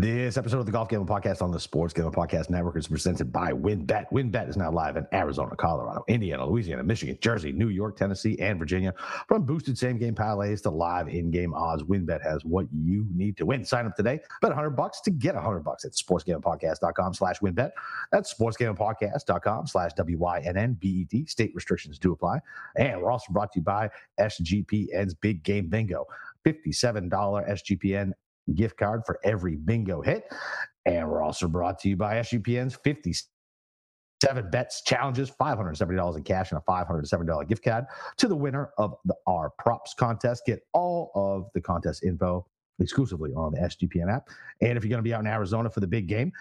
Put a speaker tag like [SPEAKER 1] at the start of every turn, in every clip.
[SPEAKER 1] This episode of the Golf Gambling Podcast on the Sports Gambling Podcast Network is presented by WynnBET. WynnBET is now live in Arizona, Colorado, Indiana, Louisiana, Michigan, Jersey, New York, Tennessee, and Virginia. From boosted same game parlays to live in-game odds, WynnBET has what you need to win. Sign up today, bet 100 bucks to get 100 bucks at sportsgamblingpodcast.com slash WynnBET. That's sportsgamblingpodcast.com slash W-Y-N-N-B-E-T. State restrictions do apply. And we're also brought to you by SGPN's Big Game Bingo. $57 SGPN gift card for every bingo hit. And we're also brought to you by SGPN's 57 bets challenges, $570 in cash and a $570 gift card to the winner of the our props contest. Get all of the contest info exclusively on the SGPN app. And if you're going to be out in Arizona for the big game,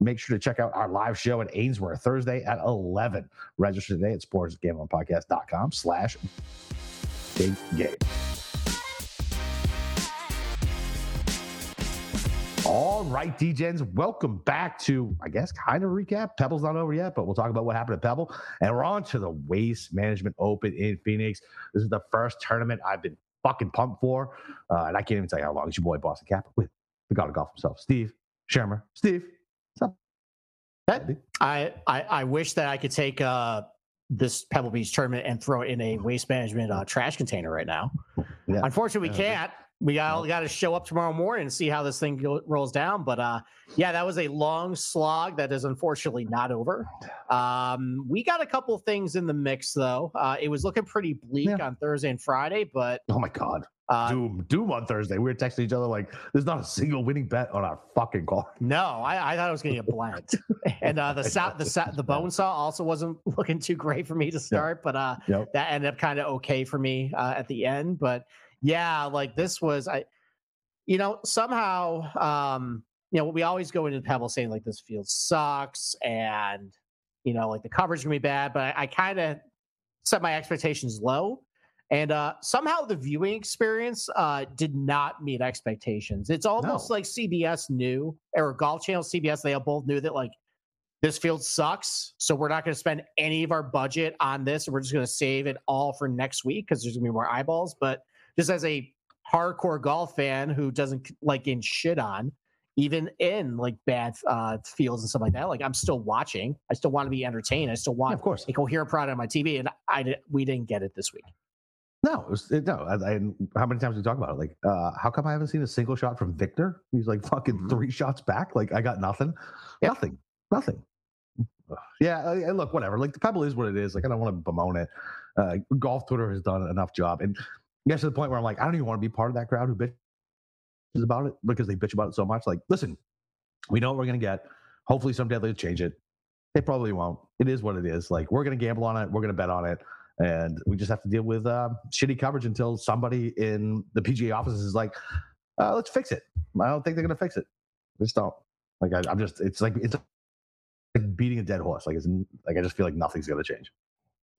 [SPEAKER 1] make sure to check out our live show at Ainsworth Thursday at 11. Register today at sportsgamblingpodcast.com slash big game. All right, DJs, welcome back to, I guess, kind of recap. Pebble's not over yet, but we'll talk about what happened at Pebble. And we're on to the Waste Management Open in Phoenix. This is the first tournament I've been fucking pumped for. Uh, and I can't even tell you how long. It's your boy, Boston Cap, with the god of golf himself, Steve Shermer. Steve, what's up?
[SPEAKER 2] I, I, I wish that I could take uh, this Pebble Beach tournament and throw it in a waste management uh, trash container right now. Yeah. Unfortunately, we yeah. can't we all got to show up tomorrow morning and see how this thing go, rolls down. But uh, yeah, that was a long slog that is unfortunately not over. Um, we got a couple things in the mix though. Uh, it was looking pretty bleak yeah. on Thursday and Friday, but
[SPEAKER 1] oh my god. Uh, doom, doom on Thursday. We were texting each other like, "There's not a single winning bet on our fucking call."
[SPEAKER 2] No, I, I thought it was going to get blanked. and uh, the sa- the sa- the bone saw also wasn't looking too great for me to start, but uh, yep. that ended up kind of okay for me uh, at the end. But yeah, like this was I you know, somehow um, you know, we always go into Pebble saying like this field sucks and you know, like the coverage gonna be bad, but I, I kind of set my expectations low. And uh, somehow the viewing experience uh, did not meet expectations. It's almost no. like CBS knew, or Golf Channel, CBS, they all both knew that like this field sucks. So we're not going to spend any of our budget on this. We're just going to save it all for next week because there's going to be more eyeballs. But just as a hardcore golf fan who doesn't like getting shit on, even in like bad uh, fields and stuff like that. Like I'm still watching. I still want to be entertained. I still want, yeah,
[SPEAKER 1] of course,
[SPEAKER 2] a coherent product on my TV, and I we didn't get it this week.
[SPEAKER 1] No, it was, it, no. I, I, how many times we talk about it? Like, uh, how come I haven't seen a single shot from Viktor? He's like fucking mm-hmm. three shots back. Like, I got nothing, nothing, nothing. Yeah, and look, whatever. Like, the pebble is what it is. Like, I don't want to bemoan it. Uh, golf Twitter has done enough job, and gets to the point where I'm like, I don't even want to be part of that crowd who bitches about it because they bitch about it so much. Like, listen, we know what we're gonna get. Hopefully, someday they'll change it. They probably won't. It is what it is. Like, we're gonna gamble on it. We're gonna bet on it, and we just have to deal with uh, shitty coverage until somebody in the PGA offices is like, uh, let's fix it. I don't think they're gonna fix it. Just don't. Like, I, I'm just. It's like it's like beating a dead horse. Like, it's like I just feel like nothing's gonna change.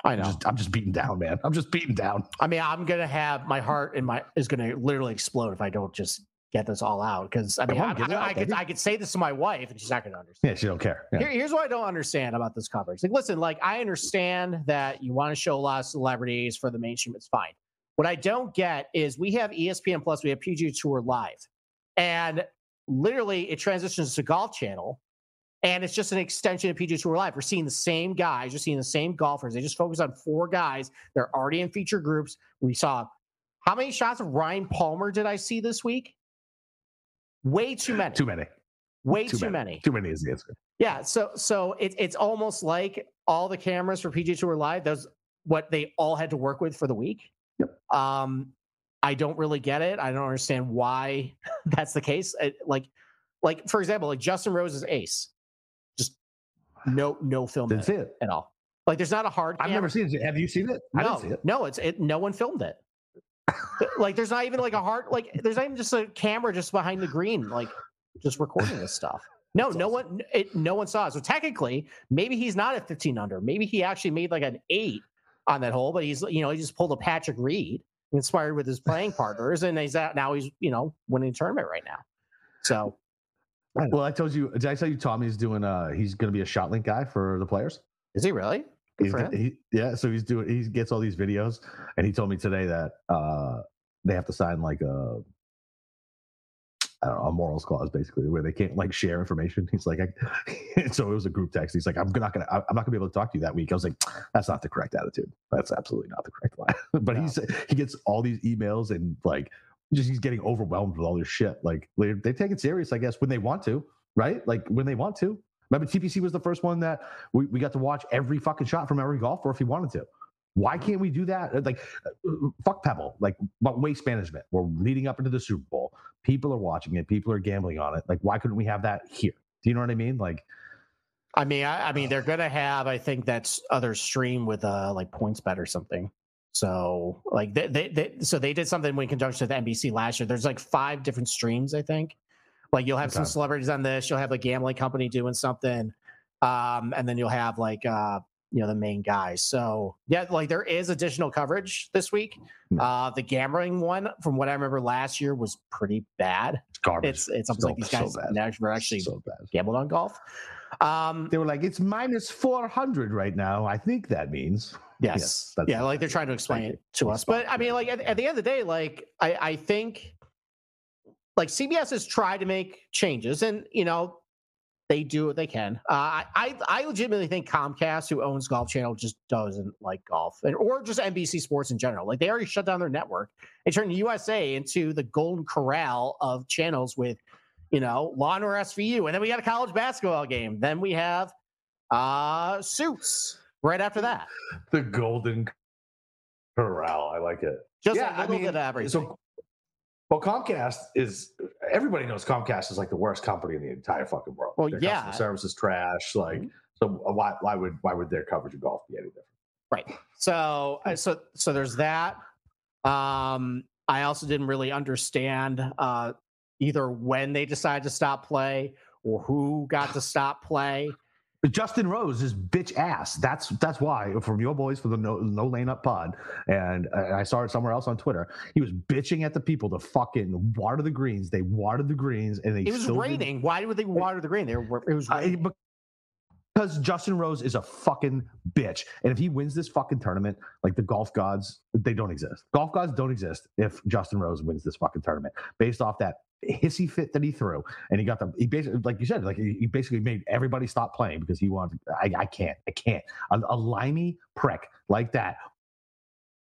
[SPEAKER 2] I know.
[SPEAKER 1] I'm just, I'm just beaten down, man. I'm just beaten down.
[SPEAKER 2] I mean, I'm gonna have my heart and my is gonna literally explode if I don't just get this all out. Because I mean, I, I, I, I, could I could say this to my wife and she's not gonna understand.
[SPEAKER 1] Yeah, she don't care. Yeah.
[SPEAKER 2] Here, here's what I don't understand about this coverage. Like, listen, like I understand that you want to show a lot of celebrities for the mainstream. It's fine. What I don't get is we have ESPN Plus, we have PGA Tour Live, and literally it transitions to Golf Channel and it's just an extension of PGA Tour Live. We're seeing the same guys, you're seeing the same golfers. They just focus on four guys. They're already in feature groups. We saw how many shots of Ryan Palmer did I see this week? Way too many.
[SPEAKER 1] Too many.
[SPEAKER 2] Way too, too many. many.
[SPEAKER 1] Too many is the answer.
[SPEAKER 2] Yeah. So so it, it's almost like all the cameras for PGA Tour Live, those what they all had to work with for the week.
[SPEAKER 1] Yep.
[SPEAKER 2] Um, I don't really get it. I don't understand why that's the case. It, like, like for example, like Justin Rose's ace no, no film.
[SPEAKER 1] See it
[SPEAKER 2] at all. Like there's not a hard.
[SPEAKER 1] I've never seen it. Have you seen it?
[SPEAKER 2] I no, didn't see it. No, it's it. No one filmed it. like there's not even like a hard. Like there's not even just a camera just behind the green, like just recording this stuff. No, That's no awesome. one. It, no one saw it. So technically, maybe he's not at 15 under. Maybe he actually made like an eight on that hole, but he's you know he just pulled a Patrick Reed, inspired with his playing partners, and he's out now. He's you know winning tournament right now. So
[SPEAKER 1] well, I told you. Did I tell you Tommy's doing? Uh, he's going to be a ShotLink guy for the players.
[SPEAKER 2] Is he really?
[SPEAKER 1] He's, he, yeah. So he's doing. He gets all these videos, and he told me today that uh, they have to sign like a I don't know, a morals clause basically where they can't like share information. He's like, I, so it was a group text. He's like, I'm not gonna, I'm not gonna be able to talk to you that week. I was like, that's not the correct attitude. That's absolutely not the correct line. but no. he's he gets all these emails and like just he's getting overwhelmed with all this shit. Like they, take it serious, I guess, when they want to, right? Like when they want to. Remember, TPC was the first one that we, we got to watch every fucking shot from every golfer if he wanted to. Why can't we do that? Like, uh, fuck Pebble. Like, waste management. We're leading up into the Super Bowl. People are watching it. People are gambling on it. Like, why couldn't we have that here? Do you know what I mean? Like,
[SPEAKER 2] I mean, I, I mean, they're gonna have. I think that's other stream with uh like PointsBet or something. So like they, they, they so they did something in conjunction with NBC last year. There's like five different streams, I think. Like you'll have okay. some celebrities on this. You'll have a gambling company doing something, um, and then you'll have like uh, you know the main guys. So yeah, like there is additional coverage this week. Hmm. Uh, the gambling one, from what I remember last year, was pretty bad.
[SPEAKER 1] It's garbage.
[SPEAKER 2] It's it's almost so, like these guys so never actually so gambled on golf.
[SPEAKER 1] Um, they were like, it's minus four hundred right now. I think that means
[SPEAKER 2] yes, yes yeah. Like they're trying to explain it to us, but I mean, like at, at the end of the day, like I I think like CBS has tried to make changes, and you know they do what they can. Uh, I I legitimately think Comcast, who owns Golf Channel, just doesn't like golf, and or just NBC Sports in general. Like they already shut down their network. They turned USA into the golden corral of channels with, you know, Law and Order SVU, and then we got a college basketball game. Then we have uh Suits right after that.
[SPEAKER 1] The golden corral. I like it.
[SPEAKER 2] Just yeah, a little I mean, bit of everything. So
[SPEAKER 1] well, Comcast is everybody knows Comcast is like the worst company in the entire fucking world.
[SPEAKER 2] Well, their yeah,
[SPEAKER 1] service is trash. Like, mm-hmm. so why why would why would their coverage of golf be any different?
[SPEAKER 2] Right. So uh, so so there's that. Um, I also didn't really understand uh, either when they decided to stop play or who got to stop play.
[SPEAKER 1] Justin Rose is bitch ass. That's that's why from your boys for the no, no Laying Up pod, and I saw it somewhere else on Twitter. He was bitching at the people to fucking water the greens. They watered the greens, and they.
[SPEAKER 2] It was raining. Did... Why would they water the green? They were. It was. Raining. I,
[SPEAKER 1] because Justin Rose is a fucking bitch. And if he wins this fucking tournament, like the golf gods, they don't exist. Golf gods don't exist if Justin Rose wins this fucking tournament based off that hissy fit that he threw, and he got the he basically like you said, like he, he basically made everybody stop playing because he wanted. I, I can't, I can't. A, a limey prick like that,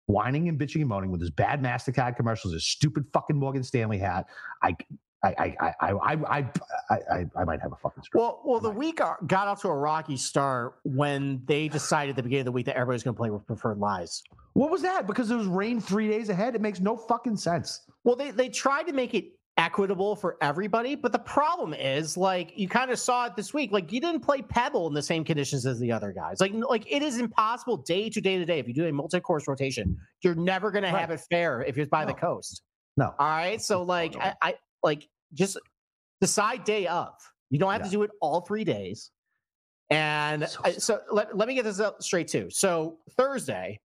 [SPEAKER 1] whining and bitching and moaning with his bad Mastercard commercials, his stupid fucking Morgan Stanley hat. I. I I I I I I, I might have a fucking
[SPEAKER 2] stroke. Well, well, the week uh, got off to a rocky start when they decided at the beginning of the week that everybody's going to play with preferred lies.
[SPEAKER 1] What was that? Because it was rain three days ahead. It makes no fucking sense.
[SPEAKER 2] Well, they they tried to make it equitable for everybody. But the problem is, like, you kind of saw it this week. Like, you didn't play Pebble in the same conditions as the other guys. Like, like it is impossible day to day to day. If you do a multi-course rotation, you're never going right. to have it fair if you're by no. the coast.
[SPEAKER 1] No.
[SPEAKER 2] All right. So, like, I, I like just decide day of. You don't have yeah. to do it all three days. And so, uh, I, so let, let me get this straight too. So Thursday,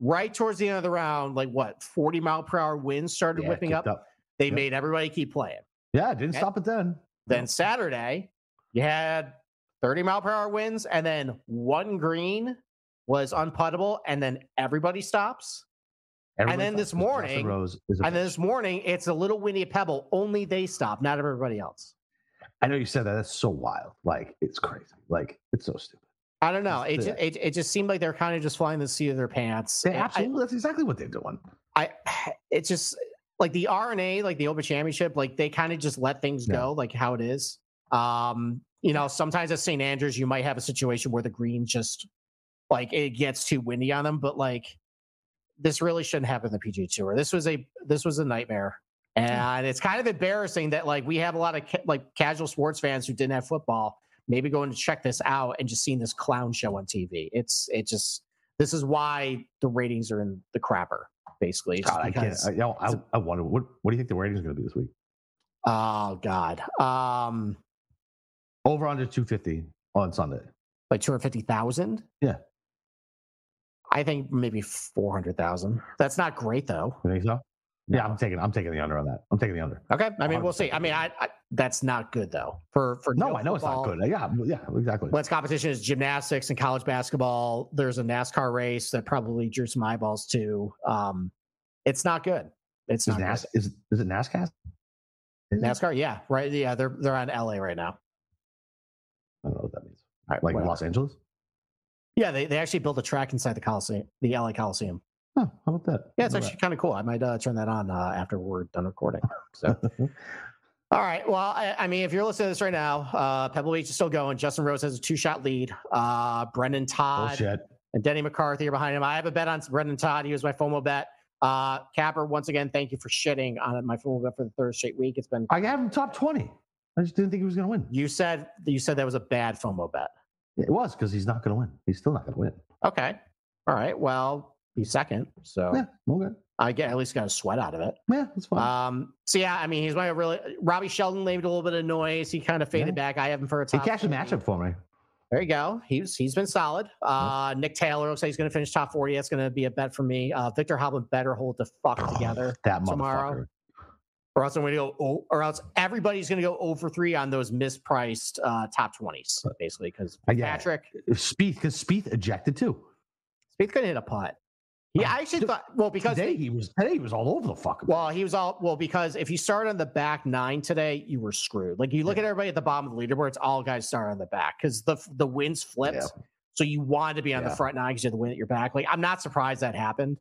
[SPEAKER 2] right towards the end of the round, like what, 40 mile per hour winds started yeah, whipping up. up. They made everybody keep playing.
[SPEAKER 1] Yeah, didn't okay? stop it then.
[SPEAKER 2] Then Saturday, you had 30 mile per hour winds, and then one green was unputtable, and then everybody stops. Everybody and then this morning, Rose and then this morning, it's a little windy Pebble. Only they stop, not everybody else.
[SPEAKER 1] I know you said that. That's so wild. Like it's crazy. Like it's so stupid.
[SPEAKER 2] I don't know. It, just, it, it just seemed like they're kind of just flying the seat of their pants.
[SPEAKER 1] They absolutely. I, that's exactly what they're doing.
[SPEAKER 2] I. It just like the R&A, like the Open Championship, like they kind of just let things go, like how it is. Um, you know, sometimes at St. Andrews, you might have a situation where the green just like it gets too windy on them, but like this really shouldn't happen in the PGA Tour. This was a this was a nightmare, and it's kind of embarrassing that like we have a lot of ca- like casual sports fans who didn't have football, maybe going to check this out and just seeing this clown show on TV. It's it just this is why the ratings are in the crapper basically.
[SPEAKER 1] God, I can't. I, I, I wonder what what do you think the rating is going to be this week?
[SPEAKER 2] Oh God. Um,
[SPEAKER 1] over under two fifty on Sunday.
[SPEAKER 2] Like two hundred fifty thousand.
[SPEAKER 1] Yeah.
[SPEAKER 2] I think maybe four hundred thousand. That's not great though.
[SPEAKER 1] You think so? Yeah, I'm taking I'm taking the under on that. I'm taking the under.
[SPEAKER 2] Okay, I mean we'll see. I mean, I, I that's not good though for for
[SPEAKER 1] no. no I know football. it's not good. Yeah, yeah, exactly.
[SPEAKER 2] When its competition is gymnastics and college basketball, there's a NASCAR race that probably drew some eyeballs too. Um, it's not good. It's
[SPEAKER 1] is
[SPEAKER 2] not
[SPEAKER 1] NAS- good. Is is it NASCAR?
[SPEAKER 2] NASCAR, yeah, right. Yeah, they're they're on LA right now.
[SPEAKER 1] I don't know what that means. Right, like whatever. Los Angeles.
[SPEAKER 2] Yeah, they, they actually built a track inside the Coliseum, the LA Coliseum.
[SPEAKER 1] Oh, how about that?
[SPEAKER 2] Yeah, it's actually kind of cool. I might uh, turn that on uh, after we're done recording. So, all right. Well, I, I, mean, if you're listening to this right now, uh, Pebble Beach is still going. Justin Rose has a two shot lead. Uh, Brendan Todd Bullshit. and Denny McCarthy are behind him. I have a bet on Brendan Todd. He was my FOMO bet. Uh, Capper, once again, thank you for shitting on my FOMO bet for the third straight week. It's been
[SPEAKER 1] I have him top twenty. I just didn't think he was going to win.
[SPEAKER 2] You said you said that was a bad FOMO bet.
[SPEAKER 1] It was because he's not going to win. He's still not going to win.
[SPEAKER 2] Okay. All right. Well, he's second. So
[SPEAKER 1] yeah, okay.
[SPEAKER 2] I get at least got a sweat out of it.
[SPEAKER 1] Yeah, that's fine.
[SPEAKER 2] Um, so yeah, I mean, he's my really Robby Shelton made a little bit of noise. He kind of faded yeah. back. I have him for a top.
[SPEAKER 1] He cashed a matchup for me.
[SPEAKER 2] There you go. He's he's been solid. Uh, Nick Taylor looks like he's going to finish top forty. That's going to be a bet for me. Uh, Viktor Hovland better hold the fuck oh, together
[SPEAKER 1] that
[SPEAKER 2] tomorrow, or else I'm going to go. Or else everybody's going to go over three on those mispriced uh, top twenties, basically. Because Patrick
[SPEAKER 1] Spieth, because Spieth ejected too.
[SPEAKER 2] Spieth couldn't hit a putt. Yeah, I actually thought well because
[SPEAKER 1] today he was today he was all over the fuck.
[SPEAKER 2] Well, he was all well because if you start on the back nine today, you were screwed. Like you look yeah. at everybody at the bottom of the leaderboard, it's all guys start on the back because the the winds flipped. Yeah. So you wanted to be on yeah. the front nine because you had the wind at your back. Like I'm not surprised that happened.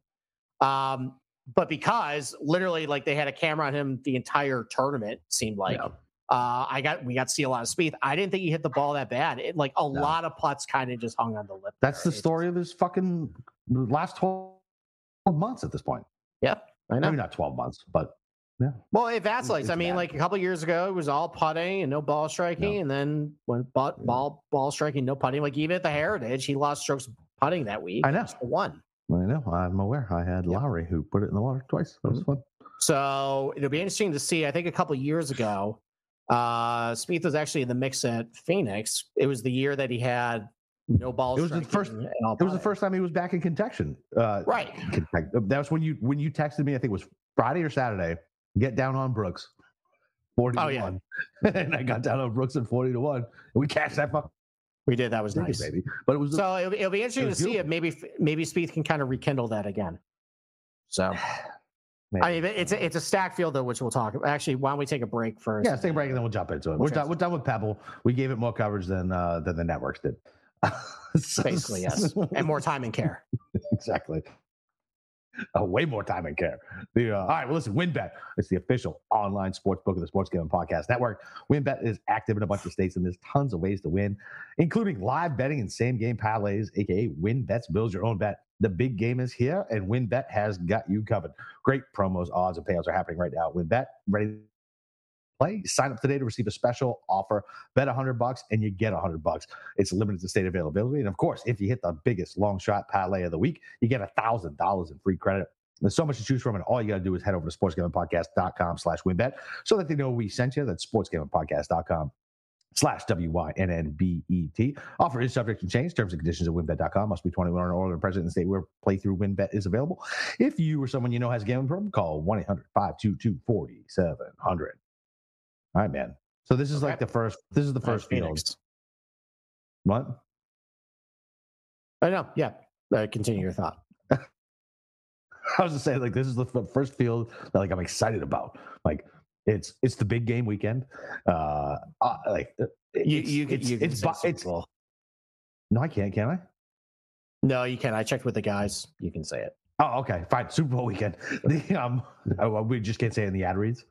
[SPEAKER 2] Um, but because literally like they had a camera on him the entire tournament, seemed like. Uh, I got we got to see a lot of Spieth. I didn't think he hit the ball that bad. It, like a no. lot of putts kind of just hung on the lip.
[SPEAKER 1] That's there. the story of his fucking last 12 months at this point.
[SPEAKER 2] Yeah, I know.
[SPEAKER 1] Maybe not 12 months, but yeah.
[SPEAKER 2] Well, it vacillates. I mean, bad. like a couple years ago, it was all putting and no ball striking, no. and then when ball, ball ball striking, no putting. Like even at the Heritage, he lost strokes putting that week.
[SPEAKER 1] I know.
[SPEAKER 2] One.
[SPEAKER 1] I know. I'm aware. I had yep. Lowry who put it in the water twice. That was mm-hmm. fun.
[SPEAKER 2] So it'll be interesting to see. I think a couple years ago, uh, Spieth was actually in the mix at Phoenix. It was the year that he had no balls.
[SPEAKER 1] It was the first. It was the first time he was back in contention.
[SPEAKER 2] Uh, right.
[SPEAKER 1] That was when you when you texted me. I think it was Friday or Saturday. Get down on Brooks. Forty oh, to yeah. one, and I got down on Brooks at forty to one, and we cashed that fuck.
[SPEAKER 2] We did. That was nice,
[SPEAKER 1] baby. But it was
[SPEAKER 2] so. It'll, it'll be interesting to see if maybe maybe Spieth can kind of rekindle that again. So. Maybe. I mean, it's a, it's a stack field though, which we'll talk. About. Actually, why don't we take a break first?
[SPEAKER 1] Yeah, let's take a break and then we'll jump into it. We're done. We're done with Pebble. We gave it more coverage than uh, than the networks did.
[SPEAKER 2] Basically, yes, and more time and care.
[SPEAKER 1] exactly. Uh, way more time and care. The, uh, all right, well, listen, WynnBET. It's the official online sports book of the Sports Gambling Podcast Network. WynnBET is active in a bunch of states, and there's tons of ways to win, including live betting and same game parlays, aka WynnBET's builds your own bet. The big game is here, and WynnBET has got you covered. Great promos, odds, and payouts are happening right now. WynnBET, ready play. Sign up today to receive a special offer. Bet 100 bucks and you get 100 bucks. It's limited to state availability. And of course, if you hit the biggest long shot parlay of the week, you get $1,000 in free credit. There's so much to choose from, and all you got to do is head over to sportsgamblingpodcast.com slash wynnbet so that they know we sent you. That's sportsgamblingpodcast.com slash W-Y-N-N-B-E-T. Offer is subject to change. Terms and conditions at wynnbet.com. Must be 21 or older and present in the state where playthrough WynnBET is available. If you or someone you know has a gambling problem, call 1-800-522-4700. All right, man. So this is okay. like the first. This is the first field. What?
[SPEAKER 2] I know. Yeah. Uh, continue your thought.
[SPEAKER 1] I was just saying, like, this is the first field that like I'm excited about. Like, it's it's the big game weekend. Uh, uh like uh,
[SPEAKER 2] you you could you
[SPEAKER 1] it's, it's, it's no, I can't. Can I?
[SPEAKER 2] No, you can't. I checked with the guys. You can say it.
[SPEAKER 1] Oh, okay, fine. Super Bowl weekend. The, um, oh, we just can't say it in the ad reads.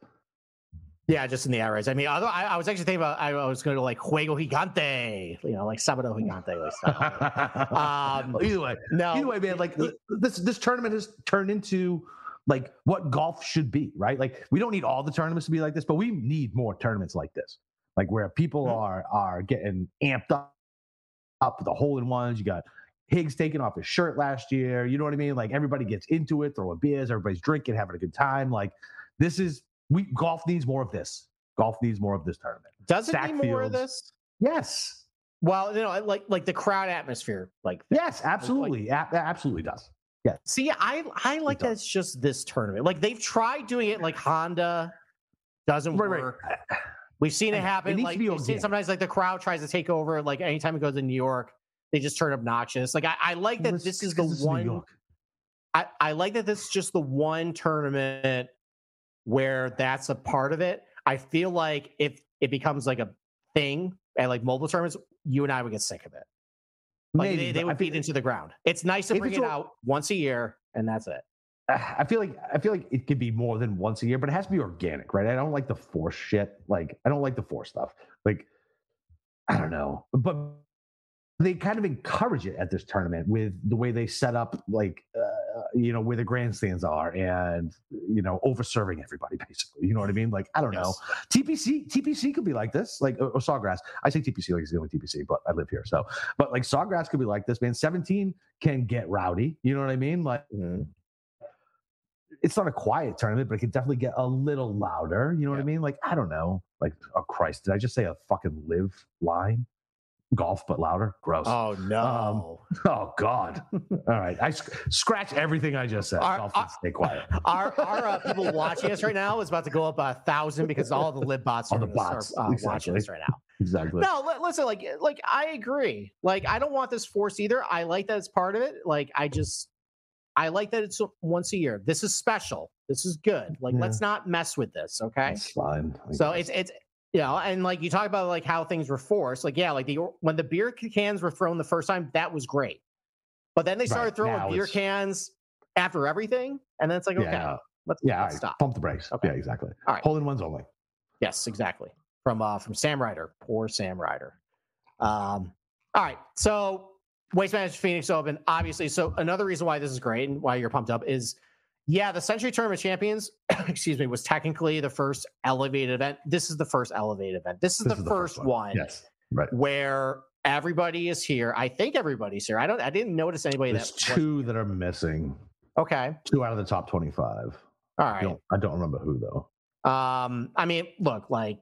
[SPEAKER 2] Yeah, just in the areas. I mean, although I, I was actually thinking about, I was going to like Juego Gigante, you know, like Sabado Gigante. Like
[SPEAKER 1] um, either way, no, either way, man. Like this, this tournament has turned into like what golf should be, right? Like we don't need all the tournaments to be like this, but we need more tournaments like this, like where people mm-hmm. are are getting amped up, up the hole in ones. You got Higgs taking off his shirt last year. You know what I mean? Like everybody gets into it, throwing beers, everybody's drinking, having a good time. Like this is we golf needs more of this. Golf needs more of this tournament.
[SPEAKER 2] Does it need more of this?
[SPEAKER 1] Yes.
[SPEAKER 2] Well, you know, like like the crowd atmosphere, like
[SPEAKER 1] yes, absolutely, like, a- absolutely does. Yeah.
[SPEAKER 2] See, I I like that it's just this tournament. Like they've tried doing it, like Honda doesn't right, work. Right. We've seen it happen. It like seen sometimes, like the crowd tries to take over. Like anytime it goes to New York, they just turn obnoxious. Like I, I like that this is the one. I, I like that this is just the one tournament where that's a part of it. I feel like if it becomes like a thing at like mobile tournaments, you and I would get sick of it. Like Maybe, they, they would beat into the ground. It's nice to bring it out once a year, and that's it.
[SPEAKER 1] I feel like I feel like it could be more than once a year, but it has to be organic, right? I don't like the force shit. Like I don't like the force stuff. Like I don't know, but they kind of encourage it at this tournament with the way they set up, like uh, you know where the grandstands are, and you know over-serving everybody basically. You know what I mean? Like I don't yes. know. TPC TPC could be like this, like or, or Sawgrass. I say TPC like it's the only TPC, but I LIV here, so but like Sawgrass could be like this, man. Seventeen can get rowdy. You know what I mean? Like. Mm-hmm it's not a quiet tournament, but it could definitely get a little louder. You know yeah. what I mean? Like, I don't know. Like, oh Christ, did I just say a fucking live line? Golf, but louder. Gross.
[SPEAKER 2] Oh no.
[SPEAKER 1] Um, oh God. All right. I sc- scratch everything I just said. Our, our, stay quiet.
[SPEAKER 2] Our, our uh, people watching us right now is about to go up a thousand because all the LIV bots are
[SPEAKER 1] the bots
[SPEAKER 2] start, uh, exactly. watching us right now.
[SPEAKER 1] Exactly.
[SPEAKER 2] No, listen, like, like I agree. Like, I don't want this force either. I like that it's part of it. Like, I just I like that it's once a year. This is special. This is good. Like, yeah. let's not mess with this. Okay.
[SPEAKER 1] That's fine.
[SPEAKER 2] So it's, it's, you know, and like you talk about like how things were forced. Like, yeah, like the, when the beer cans were thrown the first time, that was great. But then they started right. throwing beer cans after everything. And then it's like, okay, yeah. let's, yeah, let's right. stop.
[SPEAKER 1] Pump the brakes. Okay. Yeah, exactly. All right. Hole in ones only.
[SPEAKER 2] Yes, exactly. From, uh, from Sam Ryder. Poor Sam Ryder. Um, all right. So Waste Management Phoenix Open, obviously. So another reason why this is great and why you're pumped up is, yeah, the Sentry Tournament Champions, excuse me, was technically the first elevated event. This is the first elevated event. This is, this the, is first the, first one. one.
[SPEAKER 1] Yes, right.
[SPEAKER 2] Where everybody is here. I think everybody's here. I don't. I didn't notice anybody.
[SPEAKER 1] There's that two that are missing.
[SPEAKER 2] Okay.
[SPEAKER 1] Two out of the top twenty-five.
[SPEAKER 2] All right. I
[SPEAKER 1] don't, I don't remember who though.
[SPEAKER 2] Um. I mean, look, like,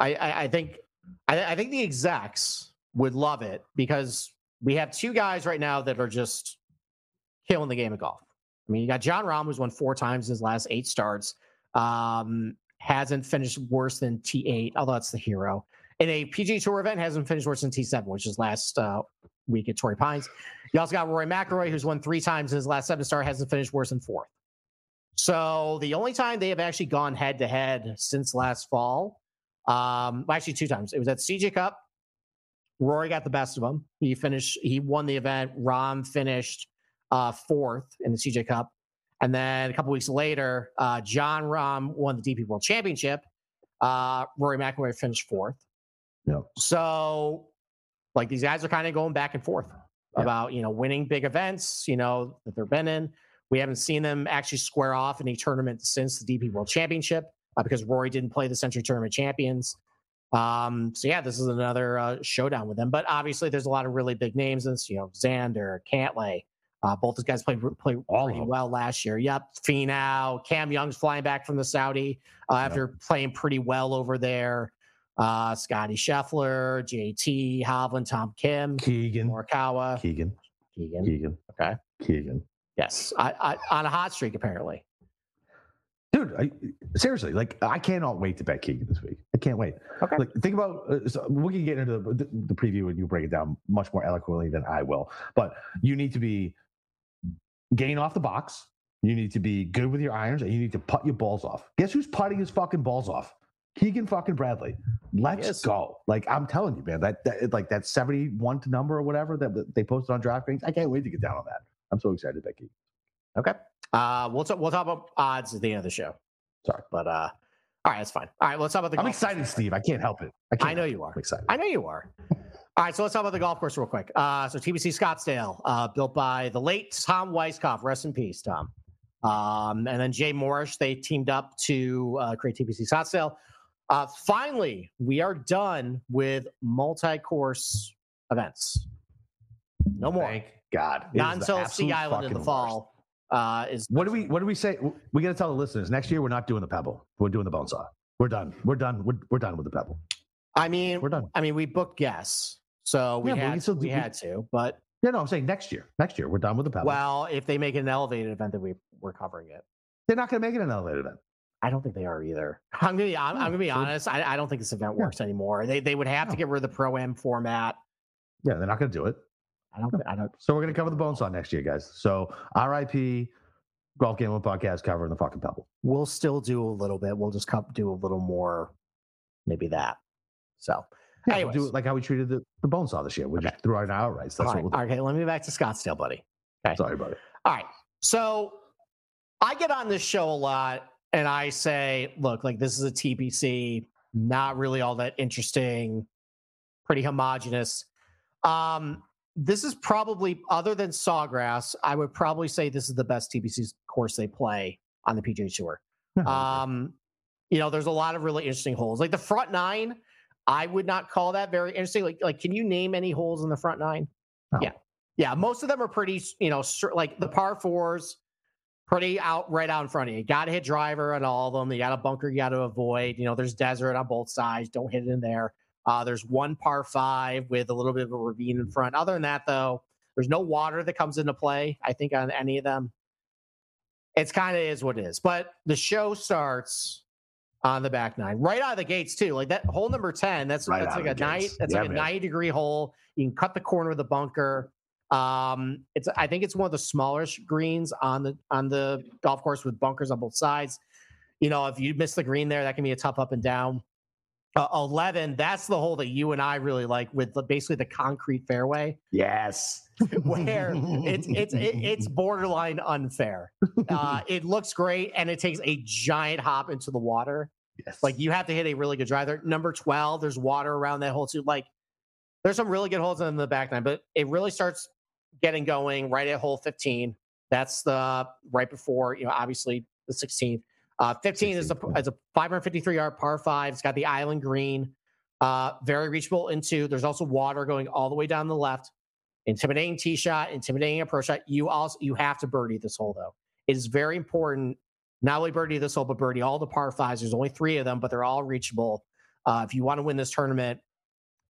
[SPEAKER 2] I I, I think I, I think the execs would love it because we have two guys right now that are just killing the game of golf. I mean, you got Jon Rahm, who's won four times in his last eight starts. Um, hasn't finished worse than T8, although that's the hero. In a PGA Tour event, hasn't finished worse than T7, which is last uh, week at Torrey Pines. You also got Rory McIlroy, who's won three times in his last seven star, hasn't finished worse than fourth. So the only time they have actually gone head to head since last fall, um, actually two times. It was at CJ Cup Rory got the best of him. He finished, he won the event. Rahm finished uh, fourth in the CJ Cup. And then a couple weeks later, uh, Jon Rahm won the DP World Championship. Uh, Rory McIlroy finished fourth.
[SPEAKER 1] Yeah.
[SPEAKER 2] So, like, these guys are kind of going back and forth yeah. about, you know, winning big events, you know, that they've been in. We haven't seen them actually square off in a tournament since the DP World Championship uh, because Rory didn't play the Sentry Tournament Champions. Um, so yeah, this is another uh, showdown with them. But obviously, there's a lot of really big names in this. You know, Xander, Cantlay. Uh, both those guys played play pretty well last year. Yep, Finau, Cam Young's flying back from the Saudi uh, after yep. playing pretty well over there. Uh, Scotty Scheffler, JT, Hovland, Tom Kim,
[SPEAKER 1] Keegan,
[SPEAKER 2] Morikawa,
[SPEAKER 1] Keegan,
[SPEAKER 2] Keegan,
[SPEAKER 1] Keegan.
[SPEAKER 2] Okay,
[SPEAKER 1] Keegan.
[SPEAKER 2] Yes, I, I, on a hot streak apparently
[SPEAKER 1] dude. I, seriously, like I cannot wait to bet Keegan this week. I can't wait.
[SPEAKER 2] Okay.
[SPEAKER 1] Like think about uh, so we can get into the, the, the preview and you break it down much more eloquently than I will. But you need to be gain off the box. You need to be good with your irons, and you need to putt your balls off. Guess who's putting his fucking balls off? Keegan fucking Bradley. Let's yes. go. Like I'm telling you, man, that, that like that 71 to number or whatever that they posted on DraftKings. I can't wait to get down on that. I'm so excited, Becky.
[SPEAKER 2] Okay. Uh, we'll talk. We'll talk about odds at the end of the show. Sorry, but uh, all right, that's fine. All right, let's talk about the.
[SPEAKER 1] I'm excited. Steve. I can't help it. I,
[SPEAKER 2] I know you are.
[SPEAKER 1] I'm excited.
[SPEAKER 2] I know you are. All right, so let's talk about the golf course real quick. Uh, so TPC Scottsdale, uh, built by the late Tom Weiskopf. Rest in peace, Tom. Um, and then Jay Morrish, they teamed up to uh, create TPC Scottsdale. Uh, finally, we are done with multi-course events. No more.
[SPEAKER 1] Thank God.
[SPEAKER 2] Not until Sea Island in the fall. Uh, is
[SPEAKER 1] what do we what do we say? We got to tell the listeners next year we're not doing the pebble. We're doing the bone saw. We're done. We're done. We're, we're done with the pebble.
[SPEAKER 2] I mean, we're done. I mean, we booked guests, so we yeah, had we, we had to. But
[SPEAKER 1] yeah, no, I'm saying next year. Next year we're done with the pebble.
[SPEAKER 2] Well, if they make it an elevated event, then we we're covering it.
[SPEAKER 1] They're not going to make it an elevated event.
[SPEAKER 2] I don't think they are either. I'm gonna be I'm, I'm gonna be honest. I, I don't think this event works yeah. anymore. They they would have no. to get rid of the pro am format.
[SPEAKER 1] Yeah, they're not going to do it.
[SPEAKER 2] I don't. I don't.
[SPEAKER 1] So we're going to cover the bone saw next year, guys. So R.I.P. golf gambling podcast covering the fucking pebble.
[SPEAKER 2] We'll still do a little bit. We'll just do a little more, maybe that. So,
[SPEAKER 1] yeah, do it like how we treated the, the bone saw this year. We okay. just threw out outrights. That's
[SPEAKER 2] All
[SPEAKER 1] right.
[SPEAKER 2] what we'll do. Okay, let me back to Scottsdale, buddy. Okay.
[SPEAKER 1] Sorry, buddy.
[SPEAKER 2] All right. So I get on this show a lot and I say, look, like this is a TPC, not really all that interesting, pretty homogenous. Um, this is probably other than Sawgrass, I would probably say this is the best TPC course they play on the PGA Tour. um, you know, there's a lot of really interesting holes. Like the front nine, I would not call that very interesting. Like, like, can you name any holes in the front nine? No. Yeah, yeah. Most of them are pretty, you know, like the par fours, pretty out right out in front of you. you got to hit driver on all of them. You got a bunker you got to avoid. You know, there's desert on both sides. Don't hit it in there. Uh, there's one par five with a little bit of a ravine in front. Other than that, though, there's no water that comes into play. I think on any of them, it's kind of is what it is. But the show starts on the back nine, right out of the gates too. Like that hole number ten. That's right that's like a nine. That's yeah, like a ninety degree hole. You can cut the corner of the bunker. Um, it's I think it's one of the smallest greens on the on the golf course with bunkers on both sides. You know, if you miss the green there, that can be a tough up and down. Uh, 11, that's the hole that you and I really like with the, basically the concrete fairway.
[SPEAKER 1] Yes.
[SPEAKER 2] where it's it's it's borderline unfair. Uh, it looks great and it takes a giant hop into the water. Yes. Like you have to hit a really good drive there. Number 12, there's water around that hole too. Like there's some really good holes in the back nine, but it really starts getting going right at hole 15. That's the right before, you know, obviously the 16th. Uh, 15 is a, is a 553 yard par five. It's got the island green, uh, very reachable into. There's also water going all the way down the left. Intimidating tee shot, intimidating approach shot. You also you have to birdie this hole though. It is very important not only birdie this hole, but birdie all the par fives. There's only three of them, but they're all reachable. Uh, if you want to win this tournament,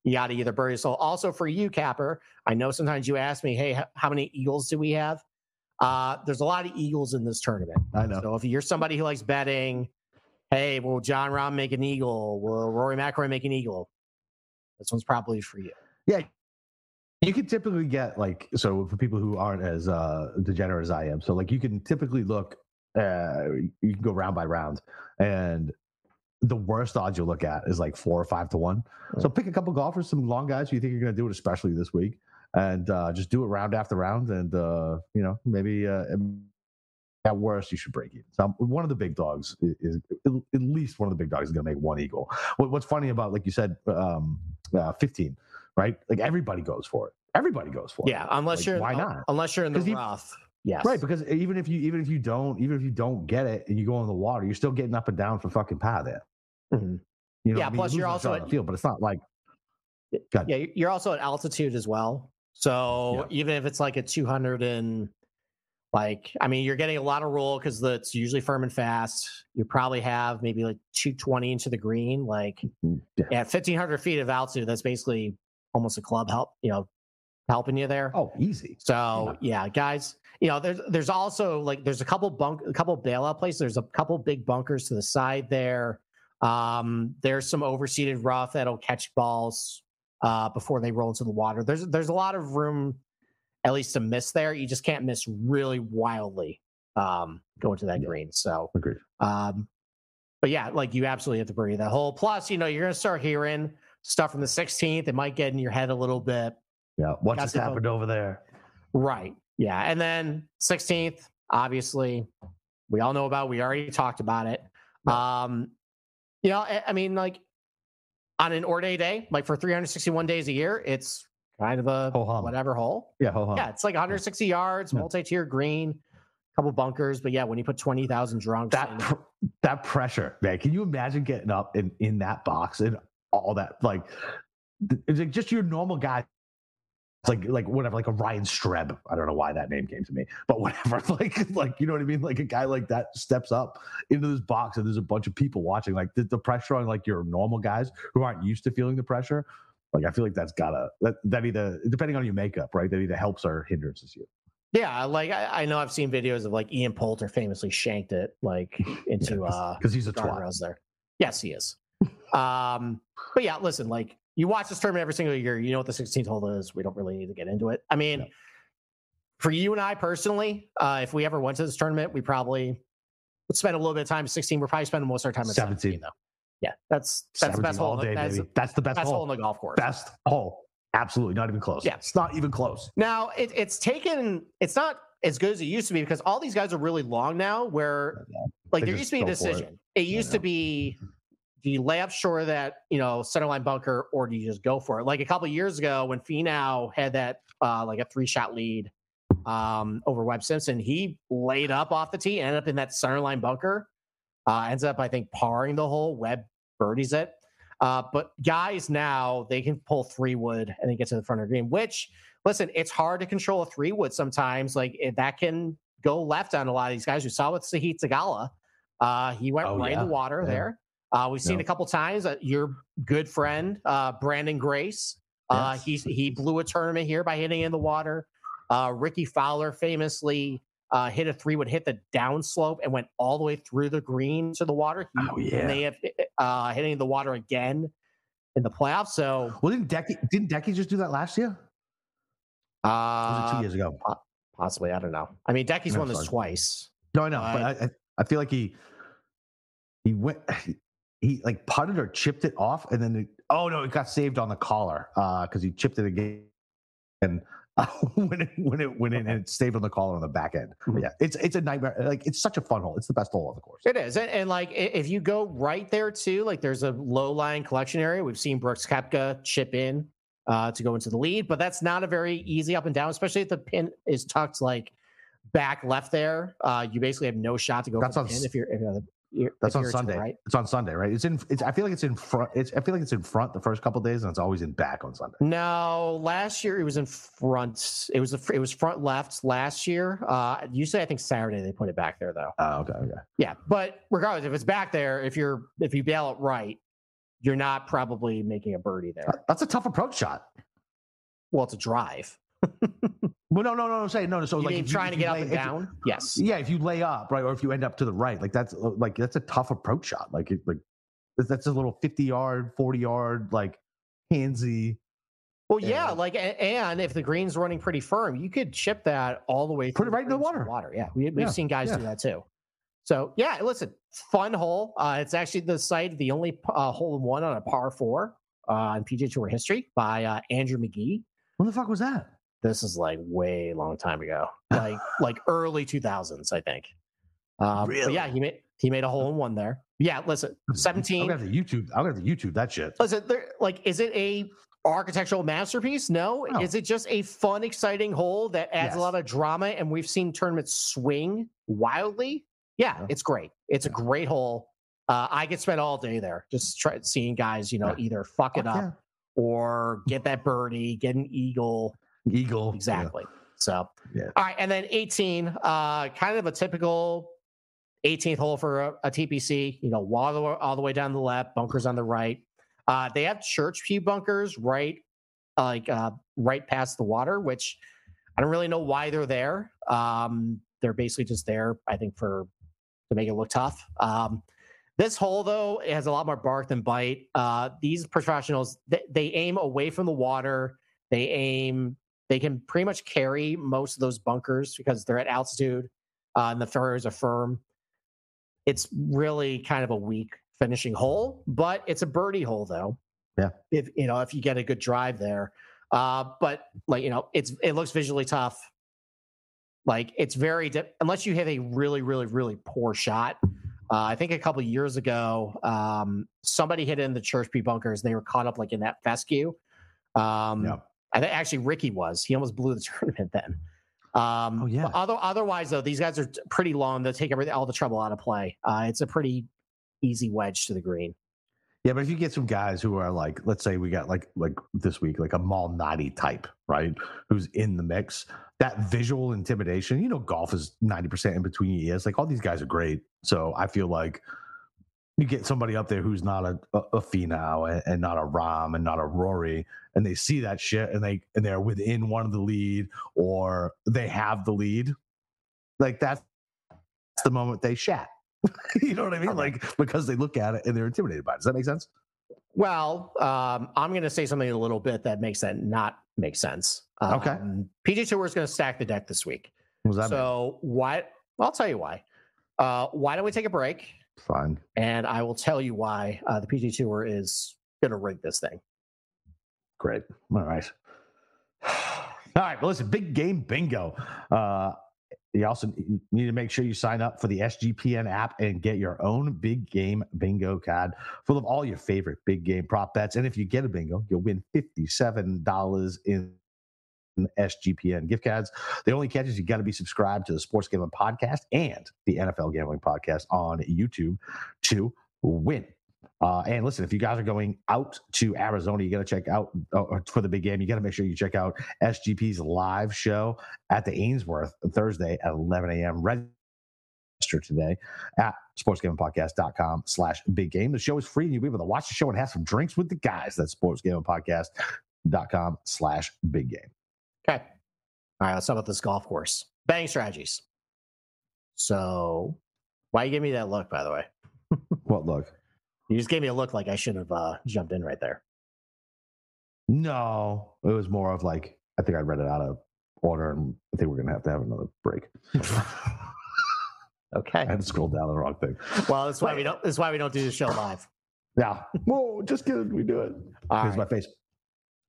[SPEAKER 2] you got to either birdie this hole. Also for you, Capper, I know sometimes you ask me, hey, how many eagles do we have? Uh, there's a lot of Eagles in this tournament.
[SPEAKER 1] I know.
[SPEAKER 2] So if you're somebody who likes betting, hey, will Jon Rahm make an eagle? Will Rory McIlroy make an eagle? This one's probably for you.
[SPEAKER 1] Yeah. You can typically get like so for people who aren't as uh degenerate as I am. So like you can typically look uh you can go round by round and the worst odds you look at is like four or five to one. So pick a couple golfers, some long guys who you think you're going to do it, especially this week and uh, just do it round after round, and uh, you know maybe uh, at worst you should break it. So one of the big dogs is, is at least one of the big dogs is going to make one eagle. What, what's funny about like you said, um, uh, fifteen, right? Like everybody goes for it. Everybody goes for
[SPEAKER 2] yeah,
[SPEAKER 1] it.
[SPEAKER 2] Yeah, unless
[SPEAKER 1] like,
[SPEAKER 2] you're
[SPEAKER 1] why not?
[SPEAKER 2] Unless you're in the rough. Yes.
[SPEAKER 1] Right, because even if you even if you don't even if you don't get it and you go in the water, you're still getting up and down for fucking pad there.
[SPEAKER 2] Mm-hmm. You know yeah. I mean? Plus, you're, you're also
[SPEAKER 1] at field, but it's not like.
[SPEAKER 2] Yeah, you're also at altitude as well. So yeah. even if it's like a 200 and like, I mean, you're getting a lot of roll because it's usually firm and fast. You probably have maybe like 220 into the green. Like mm, yeah. at 1500 feet of altitude, that's basically almost a club help, you know, helping you there.
[SPEAKER 1] Oh, easy.
[SPEAKER 2] So yeah, yeah guys, you know, there's there's also like there's a couple bunk a couple bailout places. There's a couple big bunkers to the side there. Um, there's some overseeded rough that'll catch balls uh, before they roll into the water. There's there's a lot of room, at least to miss there. You just can't miss really wildly um, going to that yeah. green. So,
[SPEAKER 1] agreed. Um,
[SPEAKER 2] but yeah, like you absolutely have to bury that hole. Plus, you know, you're gonna start hearing stuff from the 16th. It might get in your head a little bit.
[SPEAKER 1] Yeah, what just happened over there?
[SPEAKER 2] Right. Yeah, and then 16th, obviously, we all know about. We already talked about it. Um, you know, I, I mean, like on an or day like for 361 days a year, it's kind of a ho-hum. whatever hole.
[SPEAKER 1] Yeah, ho-hum.
[SPEAKER 2] yeah, it's like 160 yards, multi-tier green, couple bunkers, but yeah, when you put 20,000 drunks,
[SPEAKER 1] that pr- that pressure, man. Can you imagine getting up in in that box and all that like it's like just your normal guy like like whatever, like a Ryan Streb. I don't know why that name came to me, but whatever. Like like you know what I mean? Like a guy like that steps up into this box and there's a bunch of people watching. Like the, the pressure on like your normal guys who aren't used to feeling the pressure. Like I feel like that's gotta that that either depending on your makeup, right? That either helps or hinders you.
[SPEAKER 2] Yeah, like I, I, know I've seen videos of like Ian Poulter famously shanked it like into yeah,
[SPEAKER 1] uh because he's a twat.
[SPEAKER 2] there. Yes, he is. um, but yeah, listen, like you watch this tournament every single year. You know what the 16th hole is. We don't really need to get into it. I mean, for you and I personally, uh, if we ever went to this tournament, we probably would spend a little bit of time at 16. We're probably spending most of our time at 17, 17 though. Yeah, that's that's the best hole.
[SPEAKER 1] Day, that's, that's, the best,
[SPEAKER 2] best
[SPEAKER 1] hole.
[SPEAKER 2] hole in the golf course.
[SPEAKER 1] Best hole. Absolutely, not even close.
[SPEAKER 2] Yeah,
[SPEAKER 1] it's not even close.
[SPEAKER 2] Now it, it's taken. It's not as good as it used to be because all these guys are really long now. Where like they there used to be a decision. It, it used to be do you lay up short of that, you know, centerline bunker, or do you just go for it? Like a couple years ago when Finau had that uh, like a three shot lead um, over Webb Simpson, he laid up off the tee, ended up in that centerline bunker. Uh, ends up, I think, parring the hole. Webb birdies it. Uh, but guys now they can pull three wood and then get to the front of the green. Which, listen, it's hard to control a three wood sometimes. Like that can go left on a lot of these guys. We saw with Sahith Theegala. Uh, he went oh, right yeah. in the water yeah. there. Uh, we've seen a couple times uh, your good friend uh, Branden Grace. Uh, yes. He he blew a tournament here by hitting in the water. Uh, Rickie Fowler famously uh, hit a three would hit the downslope and went all the way through the green to the water.
[SPEAKER 1] He, oh yeah, and
[SPEAKER 2] they have hitting the water again in the playoffs. So
[SPEAKER 1] well, didn't Decky didn't Decky just do that last year? Uh, was it two years ago?
[SPEAKER 2] Possibly, I don't know. I mean, Decky's no, won this twice.
[SPEAKER 1] No, I know, but I, I feel like he he went he like putted or chipped it off, and then it, oh no, it got saved on the collar because uh, he chipped it again, and uh, when it when it went in and it saved on the collar on the back end. But mm-hmm. yeah, it's it's a nightmare. Like it's such a fun hole. It's the best hole on the course.
[SPEAKER 2] It is, and, and like if you go right there too, like there's a low line collection area. We've seen Brooks Koepka chip in uh, to go into the lead, but that's not a very easy up and down, especially if the pin is tucked like back left there. Uh, you basically have no shot to go that's pin if you're if you're
[SPEAKER 1] that's on Sunday, right? It's on Sunday, right? It's in. It's. I feel like it's in front. It's. I feel like it's in front the first couple days, and it's always in back on Sunday.
[SPEAKER 2] No, last year it was in front. It was. A, it was front left last year. Uh, usually, I think Saturday they put it back there though.
[SPEAKER 1] Oh, okay, okay.
[SPEAKER 2] Yeah, but regardless, if it's back there, if you're if you bail it right, you're not probably making a birdie there.
[SPEAKER 1] That's a tough approach shot.
[SPEAKER 2] Well, it's a drive.
[SPEAKER 1] Well, no, no, no, no. Say no. So
[SPEAKER 2] you
[SPEAKER 1] like
[SPEAKER 2] mean trying
[SPEAKER 1] you,
[SPEAKER 2] to get up and down.
[SPEAKER 1] You,
[SPEAKER 2] yes.
[SPEAKER 1] Yeah, if you lay up, right, or if you end up to the right, like that's uh, like that's a tough approach shot. Like it, like that's a little fifty yard, forty yard, like handsy.
[SPEAKER 2] Well, yeah, like and if the green's running pretty firm, you could chip that all the way.
[SPEAKER 1] Put it right in the water.
[SPEAKER 2] Water, yeah. We, have yeah, seen guys yeah. do that too. So yeah, listen, fun hole. Uh, it's actually the site, the only uh, hole in one on a par four uh, in PGA Tour history by uh, Andrew Magee.
[SPEAKER 1] When the fuck was that?
[SPEAKER 2] This is like way long time ago, like like early 2000s, I think. Um, really? yeah, he made he made a hole in one there. Yeah, listen, 17.
[SPEAKER 1] I'm gonna have to YouTube. I'm gonna have to YouTube that shit.
[SPEAKER 2] Listen, there, like, is it a architectural masterpiece? No. no. Is it just a fun, exciting hole that adds yes. a lot of drama? And we've seen tournaments swing wildly. Yeah, yeah. it's great. It's yeah. a great hole. Uh, I could spend all day there just try, seeing guys, you know, yeah. either fuck it up or get that birdie, get an eagle.
[SPEAKER 1] Eagle.
[SPEAKER 2] Exactly. Yeah. So, yeah. all right. And then 18, uh, kind of a typical 18th hole for a, a TPC, you know, all the, all the way down the left, bunkers on the right. Uh, they have church pew bunkers right, like uh, right past the water, which I don't really know why they're there. Um, they're basically just there, I think, for to make it look tough. Um, this hole, though, it has a lot more bark than bite. Uh, these professionals, they, they aim away from the water. They aim they can pretty much carry most of those bunkers because they're at altitude uh, and the fairways are firm. It's really kind of a weak finishing hole, but it's a birdie hole though.
[SPEAKER 1] Yeah.
[SPEAKER 2] If you know if you get a good drive there, uh, but like you know it's it looks visually tough. Like it's very unless you have a really really really poor shot. Uh, I think a couple years ago, um, somebody hit in the church pew bunkers. They were caught up like in that fescue. Um, yep. I think actually Rickie was. He almost blew the tournament then. Um, oh yeah. Other, otherwise, though, these guys are pretty long. They'll take everything, all the trouble out of play. Uh, it's a pretty easy wedge to the green.
[SPEAKER 1] Yeah, but if you get some guys who are like, let's say we got like like this week, like a Malnati type, right? Who's in the mix, that visual intimidation. You know, golf is ninety percent in between your ears. Like all these guys are great. So I feel like you get somebody up there who's not a, a, a Finau and, and, not a Rahm and not a Rory, and they see that shit and they and they're within one of the lead or they have the lead, like that's the moment they shat. you know what I mean? Like because they look at it and they're intimidated by it. Does that make sense?
[SPEAKER 2] Well, um, I'm going to say something a little bit that makes that not make sense. Um,
[SPEAKER 1] okay.
[SPEAKER 2] PGA Tour is going to stack the deck this week. So mean? why? I'll tell you why. Uh, why don't we take a break?
[SPEAKER 1] Fine.
[SPEAKER 2] And I will tell you why uh, the PG Tour is going to rig this thing.
[SPEAKER 1] Great. All right. All right. Well, listen, big game bingo. Uh, you also need to make sure you sign up for the SGPN app and get your own big game bingo card full of all your favorite big game prop bets. And if you get a bingo, you'll win $57 in SGPN gift cards. The only catch is you got to be subscribed to the Sports Gambling Podcast and the NFL Gambling Podcast on YouTube to win. Uh, and listen, if you guys are going out to Arizona, you got to check out uh, for the big game. You got to make sure you check out SGP's live show at the Ainsworth Thursday at 11 a.m. Register today at sportsgamblingpodcast.com slash big game. The show is free and you'll be able to watch the show and have some drinks with the guys. That's sportsgamblingpodcast.com slash big game.
[SPEAKER 2] Okay. All right, let's talk about this golf course. Betting strategies. So, why you give me that look, by the way?
[SPEAKER 1] what look?
[SPEAKER 2] You just gave me a look like I should have uh, jumped in right there.
[SPEAKER 1] No, it was more of like I think I read it out of order, and I think we're gonna have to have another break.
[SPEAKER 2] okay, I
[SPEAKER 1] had to scroll down the wrong thing.
[SPEAKER 2] Well, that's why we don't. That's why we don't do the show live.
[SPEAKER 1] Yeah. Whoa, just kidding. We do it. Here's right. my face.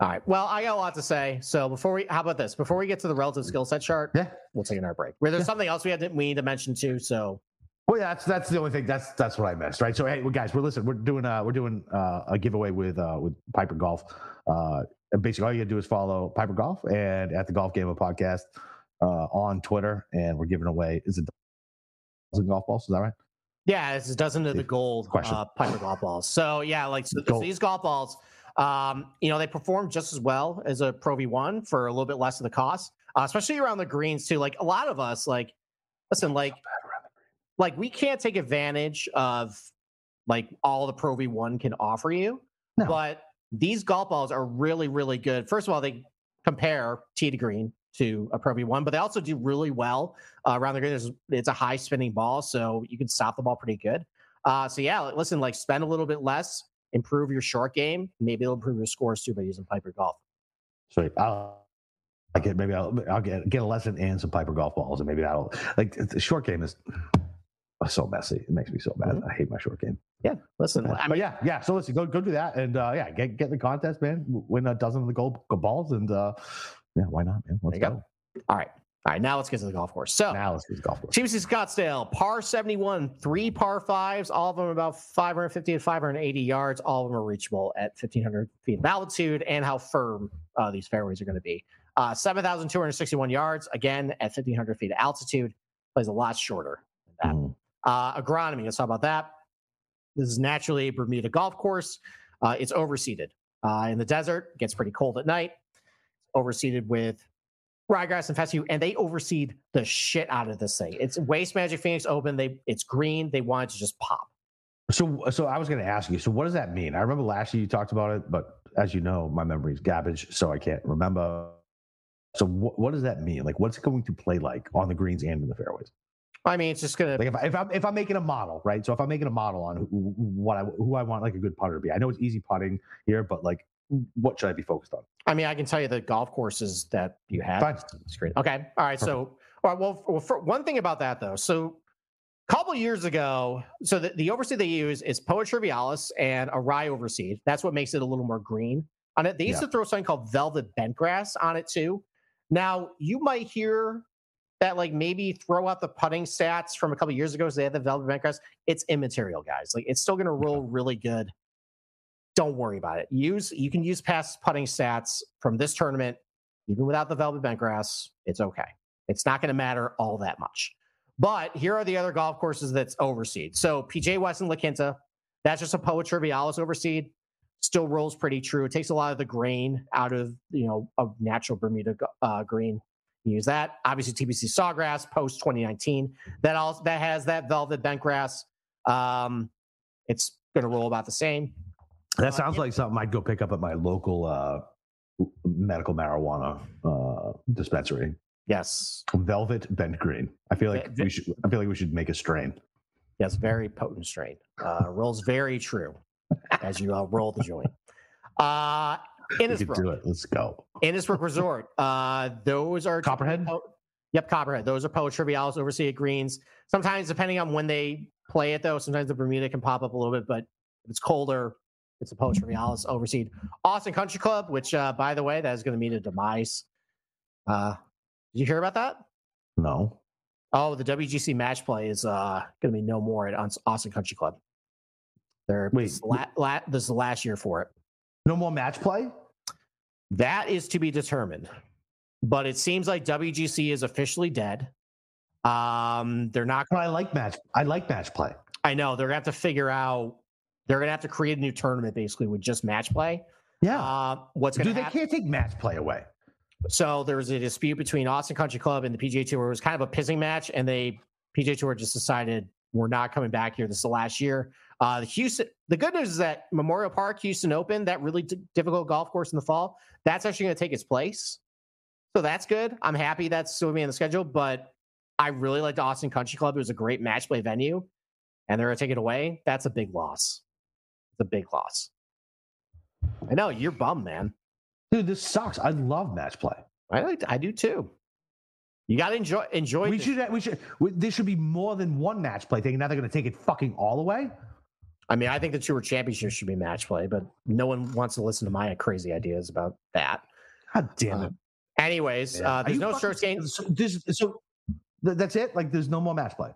[SPEAKER 2] All right. Well, I got a lot to say. So before we, how about this? Before we get to the relative skill set chart,
[SPEAKER 1] yeah,
[SPEAKER 2] we'll take another break. Where there's yeah. something else we had to, we need to mention too. So.
[SPEAKER 1] Well, yeah, that's that's the only thing. That's that's what I missed, right? So, hey, well, guys, we're listen. We're doing uh we're doing uh, a giveaway with uh with Piper Golf. Uh, basically, all you gotta do is follow Piper Golf and at the Golf Gambling Podcast uh on Twitter, and we're giving away is it dozen golf balls? Is that right?
[SPEAKER 2] Yeah, it's a dozen of the gold uh, Piper golf balls. So yeah, like so, so these golf balls um, you know, they perform just as well as a Pro V1 for a little bit less of the cost, uh, especially around the greens too. Like a lot of us, like, listen, like, like we can't take advantage of like all the Pro V1 can offer you, no. but these golf balls are really, really good. First of all, they compare tee to green to a Pro V1, but they also do really well uh, around the green. It's, it's a high spinning ball, so you can stop the ball pretty good. Uh, so yeah, listen, like spend a little bit less, improve your short game. Maybe it'll improve your scores too by using Piper Golf.
[SPEAKER 1] Sweet. I'll I get maybe I'll I'll get get a lesson and some Piper golf balls, and maybe that'll like the short game is so messy. It makes me so mad. Mm-hmm. I hate my short game.
[SPEAKER 2] Yeah, listen.
[SPEAKER 1] I mean, but yeah, yeah. So listen, go go do that, and uh, yeah, get get the contest, man. Win a dozen of the gold, gold balls, and uh, yeah, why not, man? Let's go.
[SPEAKER 2] go. All right. All right, now let's get to the golf course. So
[SPEAKER 1] now let's get to the golf course.
[SPEAKER 2] TPC Scottsdale, par 71, three par fives, all of them about 550 to 580 yards. All of them are reachable at 1,500 feet of altitude, and how firm uh, these fairways are going to be. Uh, 7,261 yards, again at 1,500 feet of altitude, plays a lot shorter than that. Mm. Uh, agronomy, let's talk about that. This is naturally a Bermuda golf course. Uh, it's overseeded uh, in the desert, gets pretty cold at night. Overseeded with ryegrass and fescue, and they overseed the shit out of this thing. It's Waste Management Phoenix Open. They it's green. They want it to just pop.
[SPEAKER 1] So, so I was going to ask you. So, what does that mean? I remember last year you talked about it, but as you know, my memory is garbage, so I can't remember. So, what, what does that mean? Like, what's it going to play like on the greens and in the fairways?
[SPEAKER 2] I mean, it's just gonna
[SPEAKER 1] like if, I, if I'm if I'm making a model, right? So if I'm making a model on who, what I who I want like a good putter to be, I know it's easy putting here, but like what should I be focused on?
[SPEAKER 2] I mean, I can tell you the golf courses that you have. Fine. Screen. Okay. All right. Perfect. So, all right. Well, well for, one thing about that though. So, a couple years ago, so the, the overseed they use is Poa trivialis and a rye overseed. That's what makes it a little more green on it. They used yeah. to throw something called velvet bentgrass on it too. Now, you might hear that like maybe throw out the putting stats from a couple years ago. So they had the velvet bentgrass. It's immaterial, guys. Like it's still going to roll really good don't worry about it. Use you can use past putting stats from this tournament, even without the velvet bentgrass. It's okay. It's not going to matter all that much. But here are the other golf courses that's overseed. So PGA West and La Quinta, that's just a Poa trivialis overseed. Still rolls pretty true. It takes a lot of the grain out of you know a natural Bermuda uh, green. use that. Obviously, TPC Sawgrass post 2019 that also that has that velvet bentgrass. Um, it's going to roll about the same.
[SPEAKER 1] That uh, sounds like something I'd go pick up at my local uh, medical marijuana uh, dispensary.
[SPEAKER 2] Yes,
[SPEAKER 1] Velvet Bent Green. I feel like v- we should. I feel like we should make a strain.
[SPEAKER 2] Yes, very potent strain. Uh, rolls very true as you uh, roll the joint. Uh, Innisbrook.
[SPEAKER 1] do it. Let's go.
[SPEAKER 2] Innisbrook Resort. Uh, those are
[SPEAKER 1] Copperhead.
[SPEAKER 2] Po- yep, Copperhead. Those are Poa Trivialis oversea at Greens. Sometimes, depending on when they play it, though, sometimes the Bermuda can pop up a little bit. But if it's colder, it's a Poa Trivialis overseed. Austin Country Club, which, uh, by the way, that is going to mean a demise. Uh, did you hear about that?
[SPEAKER 1] No.
[SPEAKER 2] Oh, the WGC match play is uh, going to be no more at Austin Country Club. They're
[SPEAKER 1] Wait,
[SPEAKER 2] this, is la- la- this is the last year for it.
[SPEAKER 1] No more match play.
[SPEAKER 2] That is to be determined. But it seems like WGC is officially dead. Um, they're not.
[SPEAKER 1] But I like match. I like match play.
[SPEAKER 2] I know they're gonna have to figure out. They're gonna have to create a new tournament basically with just match play.
[SPEAKER 1] Yeah.
[SPEAKER 2] Uh, what's gonna
[SPEAKER 1] Dude, they
[SPEAKER 2] happen?
[SPEAKER 1] can't take match play away.
[SPEAKER 2] So there was a dispute between Austin Country Club and the PGA Tour. It was kind of a pissing match, and they PGA Tour just decided we're not coming back here. This is the last year. Uh, the Houston. The good news is that Memorial Park, Houston Open, that really d- difficult golf course in the fall, that's actually going to take its place. So that's good. I'm happy that's still be on the schedule, but I really liked Austin Country Club. It was a great match play venue, and they're going to take it away. That's a big loss. A big loss. I know you're bummed, man.
[SPEAKER 1] Dude, this sucks. I love match play.
[SPEAKER 2] I like. I do too. You got to enjoy enjoy.
[SPEAKER 1] We
[SPEAKER 2] the-
[SPEAKER 1] should. We should. We, there should be more than one match play thing. Now they're going to take it fucking all away.
[SPEAKER 2] I mean, I think the Tour Championship should be match play, but no one wants to listen to my crazy ideas about that.
[SPEAKER 1] God damn it.
[SPEAKER 2] Anyways,
[SPEAKER 1] Yeah.
[SPEAKER 2] uh, there's no strokes gained.
[SPEAKER 1] So, this, so th- that's it. Like, there's no more match play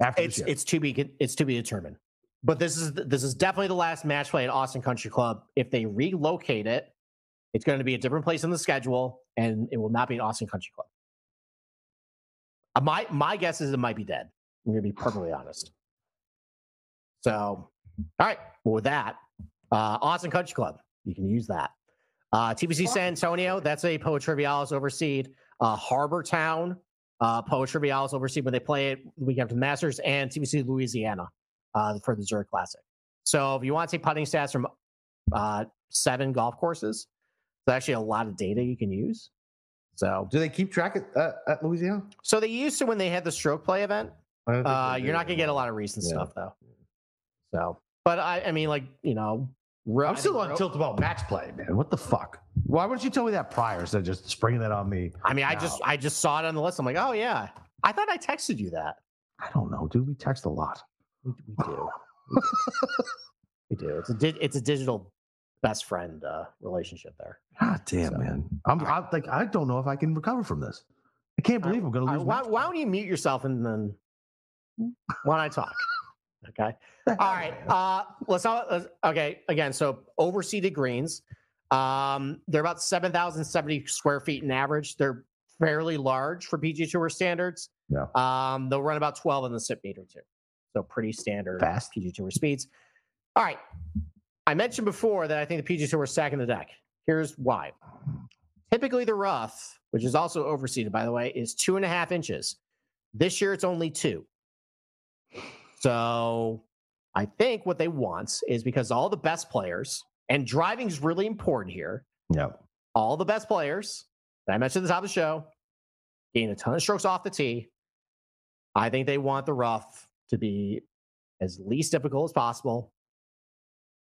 [SPEAKER 1] after
[SPEAKER 2] It's
[SPEAKER 1] this
[SPEAKER 2] it's to be it's to be determined. But this is this is definitely the last match play at Austin Country Club. If they relocate it, it's going to be a different place in the schedule, and it will not be an Austin Country Club. Uh, my my guess is it might be dead. I'm going to be perfectly honest. So, all right. Well, with that, uh, Austin Country Club, you can use that. Uh, TPC San Antonio, that's a Poa Trivialis overseed. Uh, Harbour Town, uh, Poa Trivialis overseed when they play it the week after the Masters, and TPC Louisiana uh, for the Zurich Classic. So if you want to take putting stats from uh, seven golf courses, there's actually a lot of data you can use. So,
[SPEAKER 1] Do they keep track at, uh, at Louisiana?
[SPEAKER 2] so they used to when they had the stroke play event.
[SPEAKER 1] I don't think
[SPEAKER 2] Uh, you're not gonna get a lot of recent
[SPEAKER 1] Yeah.
[SPEAKER 2] stuff though. So, but I, I mean, like you know,
[SPEAKER 1] I'm still on tilt about match play, man. What the fuck? Why wouldn't you tell me that prior instead of just springing that on me?
[SPEAKER 2] I mean, I just I just saw it on the list. I'm like, oh yeah, I thought I texted you that.
[SPEAKER 1] I don't know, dude. We text a lot.
[SPEAKER 2] We, we do. we do. It's a di- it's a digital best friend uh, relationship there.
[SPEAKER 1] God damn,
[SPEAKER 2] So-
[SPEAKER 1] man. I'm, I'm like, I don't know if I can recover from this. I can't believe I'm going to lose.
[SPEAKER 2] why, why don't you mute yourself and then why don't I talk? Okay. All right. Uh, let's not. Let's, okay. Again, so overseeded greens. Um, they're about seven thousand seventy square feet in average. They're fairly large for PGA Tour standards.
[SPEAKER 1] Yeah.
[SPEAKER 2] Um, they'll run about twelve in the Stimpmeter too. So pretty standard
[SPEAKER 1] Fast.
[SPEAKER 2] PGA Tour speeds. All right. I mentioned before that I think the PGA Tour is stacking the deck. Here's why. Typically, the rough, which is also overseeded, by the way, is two and a half inches. This year, it's only two. So I think what they want is because all the best players, and driving is really important here,
[SPEAKER 1] Yeah.
[SPEAKER 2] all the best players that I mentioned at the top of the show gain a ton of strokes off the tee. I think they want the rough to be as least difficult as possible.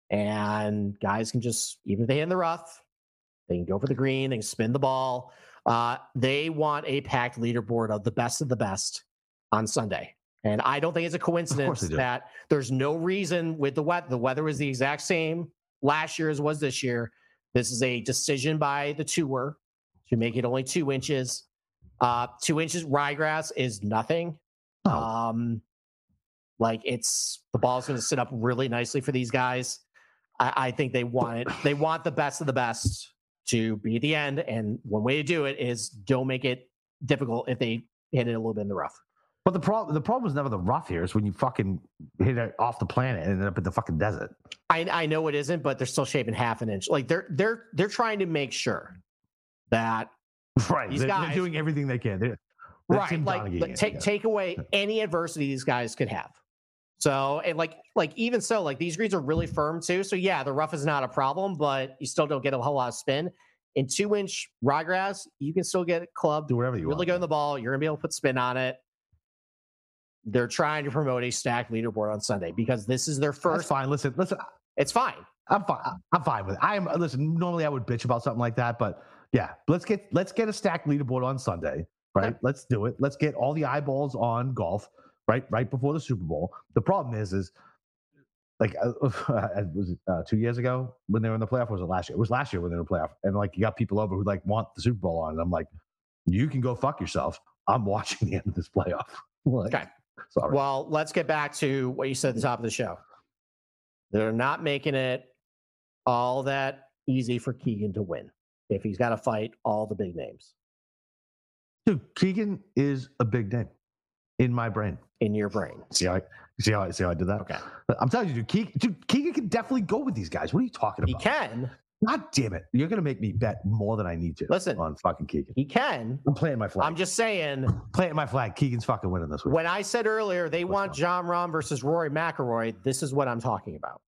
[SPEAKER 2] And guys can just, even if they hit in the rough, they can go for the green, they can spin the ball. Uh, they want a packed leaderboard of the best of the best on Sunday. And I don't think it's a coincidence that there's no reason with the weather. The weather was the exact same last year as was this year. This is a decision by the tour to make it only two inches. Uh, two inches ryegrass is nothing.
[SPEAKER 1] Oh.
[SPEAKER 2] Um, like it's the ball's going to sit up really nicely for these guys. I, I think they want it. They want the best of the best to be at the end, and one way to do it is don't make it difficult if they hit it a little bit in the rough.
[SPEAKER 1] But the problem, the problem is never the rough here. It's when you fucking hit it off the planet and end up in the fucking desert.
[SPEAKER 2] I, I know it isn't, but they're still shaving half an inch. Like they're they're they're trying to make sure that
[SPEAKER 1] Right.
[SPEAKER 2] These
[SPEAKER 1] They're, they're
[SPEAKER 2] guys-
[SPEAKER 1] doing everything they can. They're, they're
[SPEAKER 2] right like, like take
[SPEAKER 1] yeah.
[SPEAKER 2] take away any adversity these guys could have so and like like even so like these greens are really firm too so yeah the rough is not a problem but you still don't get a whole lot of spin in two inch ryegrass you can still get club
[SPEAKER 1] do whatever you want.
[SPEAKER 2] really
[SPEAKER 1] want.
[SPEAKER 2] go in the ball you're gonna be able to put spin on it they're trying to promote a stacked leaderboard on sunday because this is their
[SPEAKER 1] That's
[SPEAKER 2] first
[SPEAKER 1] fine. Listen, listen.
[SPEAKER 2] it's fine
[SPEAKER 1] I'm fine. I'm fine with it. I am. Listen, normally I would bitch about something like that, but yeah, let's get let's get a stacked leaderboard on Sunday, right? Okay. Let's do it. Let's get all the eyeballs on golf, right? Right before the Super Bowl. The problem is, is like uh, was it uh, two years ago when they were in the playoff? was it last year? It was last year when they were in the playoff, and like you got people over who like want the Super Bowl on, and I'm like, you can go fuck yourself. I'm watching the end of this playoff.
[SPEAKER 2] like, okay. Sorry. Well, let's get back to what you said at the top of the show. They're not making it all that easy for Keegan to win if he's got to fight all the big names.
[SPEAKER 1] Dude, Keegan is a big name in my brain.
[SPEAKER 2] In your brain.
[SPEAKER 1] See how I see how I see how I did that?
[SPEAKER 2] Okay.
[SPEAKER 1] I'm telling you, dude, Keegan, dude, Keegan can definitely go with these guys. What are you talking about?
[SPEAKER 2] He can.
[SPEAKER 1] God damn it. You're gonna make me bet more than I need to.
[SPEAKER 2] Listen
[SPEAKER 1] on fucking Keegan.
[SPEAKER 2] He can.
[SPEAKER 1] I'm playing my flag.
[SPEAKER 2] I'm just saying.
[SPEAKER 1] Playing my flag. Keegan's fucking winning this week.
[SPEAKER 2] When I said earlier they want. Jon Rahm versus Rory McIlroy, this is what I'm talking about.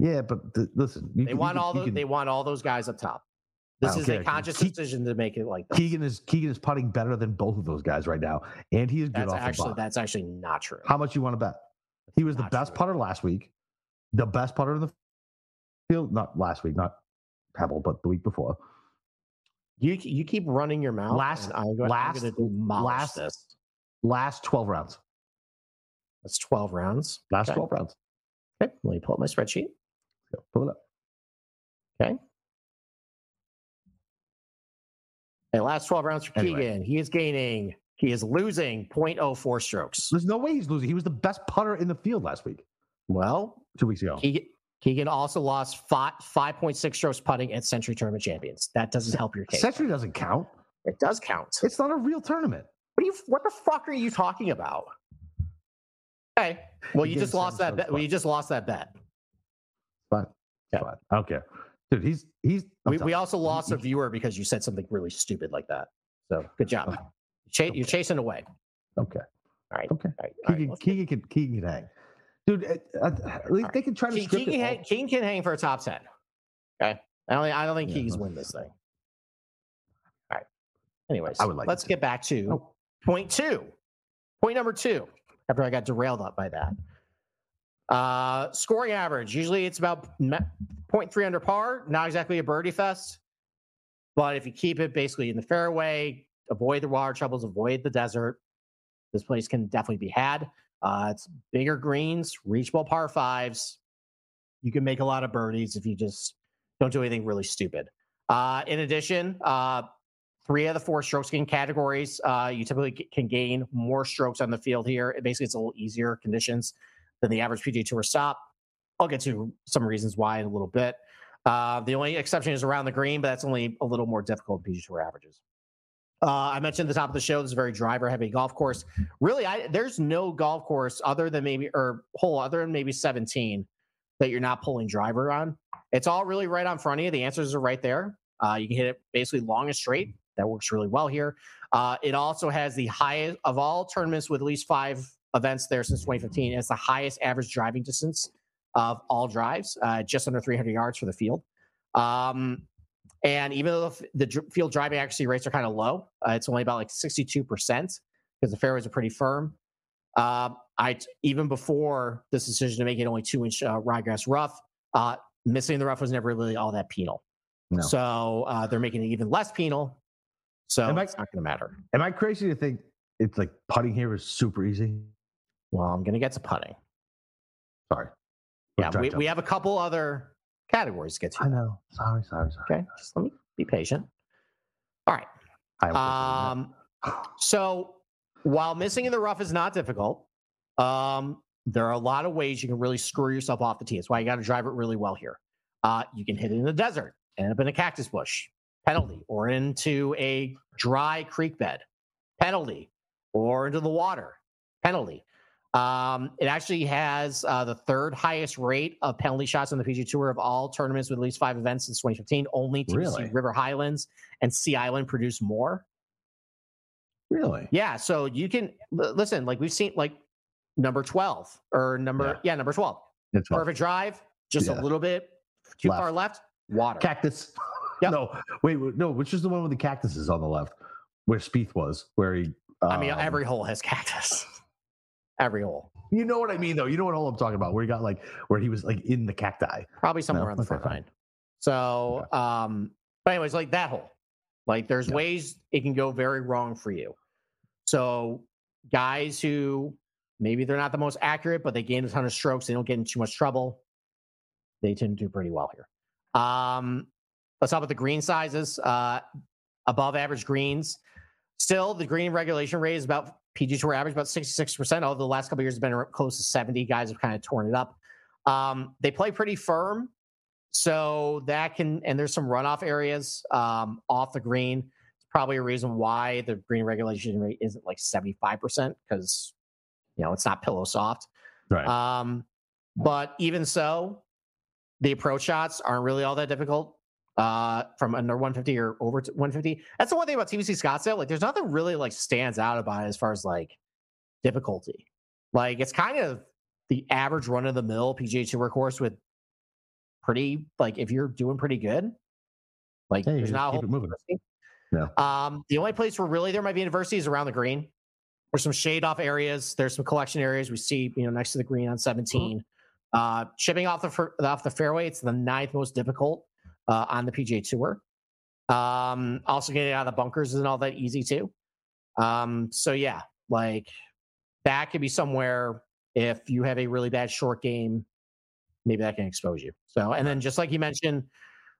[SPEAKER 1] Yeah, but the, listen,
[SPEAKER 2] they can, want all those. They want all those guys up top. This is care. a conscious Ke- decision to make it like
[SPEAKER 1] this. Keegan is Keegan is putting better than both of those guys right now, and he is good
[SPEAKER 2] that's
[SPEAKER 1] off
[SPEAKER 2] actually, That's actually not true.
[SPEAKER 1] How much you want to bet? He was not the best true. putter last week, the best putter in the field. Not last week, not Pebble, but the week before.
[SPEAKER 2] You you keep running your mouth.
[SPEAKER 1] Last I'm going, last I'm last this. last twelve rounds.
[SPEAKER 2] That's twelve rounds.
[SPEAKER 1] Last okay. twelve rounds.
[SPEAKER 2] Okay, let me pull up my spreadsheet.
[SPEAKER 1] pull it up.
[SPEAKER 2] Okay. And last 12 rounds for anyway. Keegan, he is gaining, he is losing 0.04 strokes.
[SPEAKER 1] There's no way he's losing. He was the best putter in the field last week.
[SPEAKER 2] Well,
[SPEAKER 1] two weeks ago.
[SPEAKER 2] Keegan, Keegan also lost five, 5.6 strokes putting at Sentry Tournament Champions. That doesn't help your case.
[SPEAKER 1] Sentry doesn't count.
[SPEAKER 2] It does count.
[SPEAKER 1] It's not a real tournament.
[SPEAKER 2] What, you, what the fuck are you talking about? Okay. Well, you just lost that bet. Well, you just lost that bet.
[SPEAKER 1] Fine. Okay. Fine. I don't care. Dude, he's he's.
[SPEAKER 2] We, we also lost a viewer because you said something really stupid like that. So good job. okay. You're chasing away.
[SPEAKER 1] Okay.
[SPEAKER 2] All right.
[SPEAKER 1] Okay. All right. Keegan, right, Keegan can Keegan can hang. Dude, at least they can try to Keegan,
[SPEAKER 2] script Keegan, hang, Keegan can hang for a top ten. Okay. I don't. I don't think yeah, Keegan's win this thing. All right. Anyways, I would like. Let's get back to oh. point two. Point number two. After I got derailed up by that. Uh, scoring average. Usually it's about 0.3 under par. Not exactly a birdie fest. But if you keep it basically in the fairway, avoid the water troubles, avoid the desert, this place can definitely be had. Uh, it's bigger greens, reachable par fives. You can make a lot of birdies if you just don't do anything really stupid. Uh, in addition, uh, three of the four strokes gain categories, uh, you typically can gain more strokes on the field here. It basically, it's a little easier conditions than the average PGA Tour stop. I'll get to some reasons why in a little bit. Uh, the only exception is around the green, but that's only a little more difficult PGA Tour averages. Uh, I mentioned at the top of the show, this is a very driver heavy golf course. Really, I, there's no golf course other than maybe, or hole other than maybe 17 that you're not pulling driver on. It's all really right on front of you. The answers are right there. Uh, you can hit it basically long and straight. That works really well here. Uh, it also has the highest of all tournaments with at least five events there since 2015. It's the highest average driving distance of all drives, uh, just under 300 yards for the field. Um, and even though the, the, field driving accuracy rates are kind of low, uh, it's only about like 62% because the fairways are pretty firm. Uh, I even before this decision to make it only two inch uh, ryegrass rough, uh, missing the rough was never really all that penal. No. So uh, they're making it even less penal. So am it's I, not going to matter.
[SPEAKER 1] Am I crazy to think it's like putting here is super easy?
[SPEAKER 2] Well, I'm going to get to putting.
[SPEAKER 1] Sorry.
[SPEAKER 2] Yeah, we, we have a couple other categories to get to.
[SPEAKER 1] I know. Sorry, sorry, sorry.
[SPEAKER 2] Okay, just let me be patient. All right. Um, so while missing in the rough is not difficult, um, there are a lot of ways you can really screw yourself off the tee. That's why you got to drive it really well here. Uh, you can hit it in the desert, end up in a cactus bush, penalty, or into a dry creek bed, penalty, or into the water, penalty. Um, it actually has uh, the third highest rate of penalty shots on the PGA Tour of all tournaments with at least five events since 2015. Only TPC really? River Highlands and Sea Island produce more.
[SPEAKER 1] Really?
[SPEAKER 2] Yeah. So you can listen. Like we've seen, like number 12 or number yeah, yeah number 12. Perfect drive, just yeah. a little bit too left. far left. Water.
[SPEAKER 1] Cactus. Yep. No, wait, no. Which is the one with the cactuses on the left, where Spieth was, where he.
[SPEAKER 2] Um, I mean, every um, hole has cactus. every hole.
[SPEAKER 1] You know what I mean, though. You know what hole I'm talking about, where he got like where he was like in the cacti,
[SPEAKER 2] probably somewhere no, on the front nine. So, okay. um, but anyways, like that hole, like there's yeah. ways it can go very wrong for you. So, guys who maybe they're not the most accurate, but they gain a ton of strokes, they don't get in too much trouble. They tend to do pretty well here. Um, let's talk about the green sizes. Uh, above average greens. Still, the green regulation rate is about PGA Tour average, about 66%. Although the last couple years have been close to 70. Guys have kind of torn it up. Um, they play pretty firm. So that can, and there's some runoff areas um, off the green. It's probably a reason why the green regulation rate isn't like 75% because, you know, it's not pillow soft.
[SPEAKER 1] Right.
[SPEAKER 2] Um, but even so, the approach shots aren't really all that difficult uh, from under 150 or over 150. That's the one thing about TPC Scottsdale. Like, there's nothing really like stands out about it as far as like difficulty. Like, it's kind of the average run of the mill PGA Tour course with pretty like if you're doing pretty good. Like, hey, there's not a whole moving. Yeah. Um, the only place where really there might be adversity is around the green. There's some shade off areas. There's some collection areas we see, you know, next to the green on 17. Uh, chipping off the off the fairway, it's the ninth most difficult uh, on the PGA Tour. Um, also, getting out of the bunkers isn't all that easy too. Um, so yeah, like that could be somewhere if you have a really bad short game, maybe that can expose you. So, and then just like you mentioned,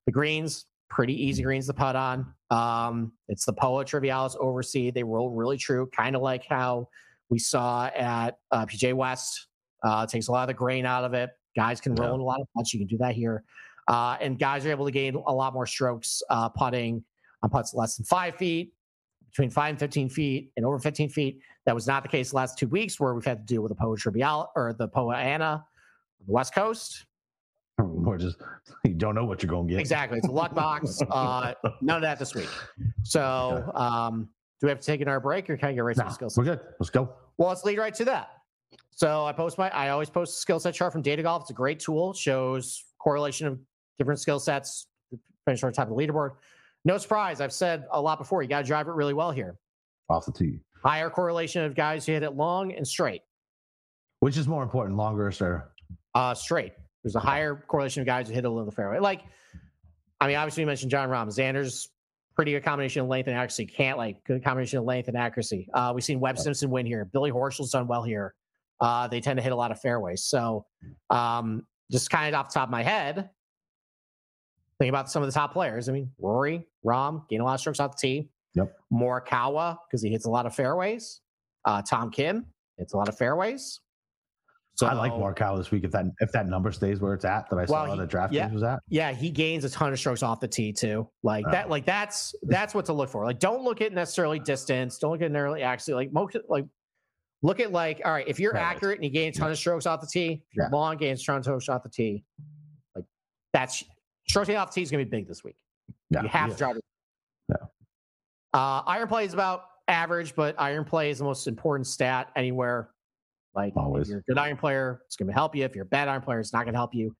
[SPEAKER 2] the greens, pretty easy greens to putt on. Um, it's the Poa Trivialis overseed. They roll really true, kind of like how we saw at uh, PGA West. Uh, takes a lot of the grain out of it. Guys can roll yeah. in a lot of putts. You can do that here. Uh, and guys are able to gain a lot more strokes uh, putting on putts less than five feet, between five and 15 feet, and over 15 feet. That was not the case the last two weeks where we've had to deal with the Poa Trivial or the Poa Annua on the West Coast.
[SPEAKER 1] Or just you don't know what you're going to get.
[SPEAKER 2] Exactly. It's a luck box. Uh, none of that this week. So, um, do we have to take another break or can I get right nah, to the skill set?
[SPEAKER 1] We're good. Let's go.
[SPEAKER 2] Well, let's lead right to that. So I post my I always post a skill set chart from Data Golf. It's a great tool. Shows correlation of different skill sets, finish on top of the leaderboard. No surprise. I've said a lot before. You got to drive it really well here.
[SPEAKER 1] Off the tee.
[SPEAKER 2] Higher correlation of guys who hit it long and straight.
[SPEAKER 1] Which is more important, longer or straight?
[SPEAKER 2] Uh, straight. There's a higher correlation of guys who hit it in the fairway. Like, I mean, obviously you mentioned Jon Rahm. Xander's pretty good combination of length and accuracy. Can't like good combination of length and accuracy. Uh, we've seen Webb Simpson win here. Billy Horschel's done well here. Uh, they tend to hit a lot of fairways. So, um, just kind of off the top of my head, Think about some of the top players. I mean, Rory, Rahm, gain a lot of strokes off the tee.
[SPEAKER 1] Yep.
[SPEAKER 2] Morikawa, because he hits a lot of fairways. Uh, Tom Kim hits a lot of fairways.
[SPEAKER 1] So I like Morikawa this week if that if that number stays where it's at that I well, saw he, the draft
[SPEAKER 2] yeah,
[SPEAKER 1] was at.
[SPEAKER 2] Yeah, he gains a ton of strokes off the tee too. Like uh, that, like that's that's what to look for. Like don't look at necessarily distance. Don't look at necessarily actually like most like look at like all right if you're right. accurate and you gain a ton yeah. of strokes off the tee, yeah. long gains a ton of strokes off the tee, like that's Short off tee is going to be big this week. Yeah, you have yeah. to drive it.
[SPEAKER 1] Yeah.
[SPEAKER 2] Uh, iron play is about average, but iron play is the most important stat anywhere. Like Always. if you're a good iron player, it's going to help you. If you're a bad iron player, it's not going to help you.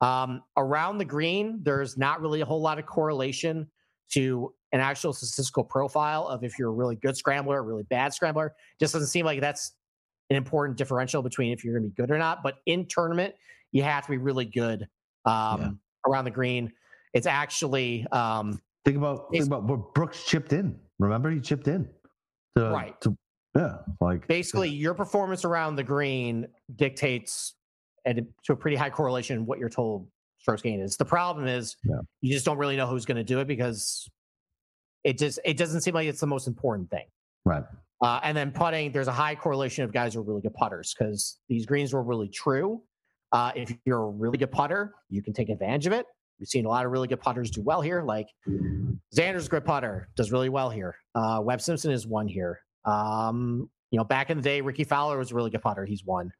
[SPEAKER 2] Um, around the green, there's not really a whole lot of correlation to an actual statistical profile of if you're a really good scrambler, a really bad scrambler. Just doesn't seem like that's an important differential between if you're going to be good or not. But in tournament, you have to be really good um, around the green. It's actually um,
[SPEAKER 1] think about think about what Brooks chipped in. Remember, he chipped in. To,
[SPEAKER 2] right.
[SPEAKER 1] To, yeah. Like
[SPEAKER 2] basically,
[SPEAKER 1] yeah.
[SPEAKER 2] your performance around the green dictates and to a pretty high correlation what you're told strokes gain is. The problem is yeah. you just don't really know who's going to do it because it just it doesn't seem like it's the most important thing.
[SPEAKER 1] Right.
[SPEAKER 2] Uh, and then putting, there's a high correlation of guys who are really good putters because these greens were really true. Uh, if you're a really good putter, you can take advantage of it. We've seen a lot of really good putters do well here. Like Xander's good putter, does really well here. Uh, Webb Simpson is one here. Um, you know, back in the day, Rickie Fowler was a really good putter. He's one.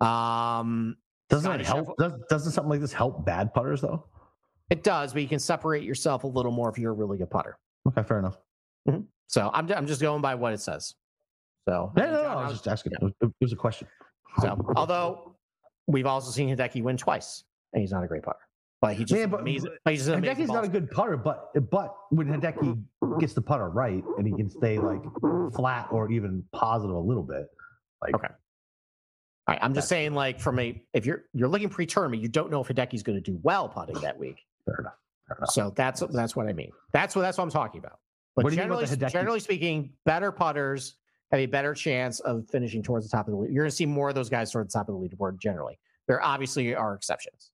[SPEAKER 2] Um,
[SPEAKER 1] doesn't it help? Does, doesn't something like this help bad putters though?
[SPEAKER 2] It does, but you can separate yourself a little more if you're a really good putter.
[SPEAKER 1] Okay, fair enough.
[SPEAKER 2] Mm-hmm. So I'm I'm just going by what it says. So
[SPEAKER 1] yeah, no, no, I was just asking. Yeah. It was a question.
[SPEAKER 2] So although We've also seen Hideki win twice, and he's not a great putter. But he just but, amazing. But he's
[SPEAKER 1] Hideki's not a good putter, but but when Hideki gets the putter right and he can stay like flat or even positive a little bit, like
[SPEAKER 2] okay. All right, I'm just saying, like, from a if you're you're looking pre-tournament, you don't know if Hideki's going to do well putting that week.
[SPEAKER 1] Fair enough. Fair enough.
[SPEAKER 2] So that's that's what I mean. That's what that's what I'm talking about. But generally, generally speaking, better putters have a better chance of finishing towards the top of the lead. You're going to see more of those guys towards the top of the leaderboard. Generally, there obviously are exceptions.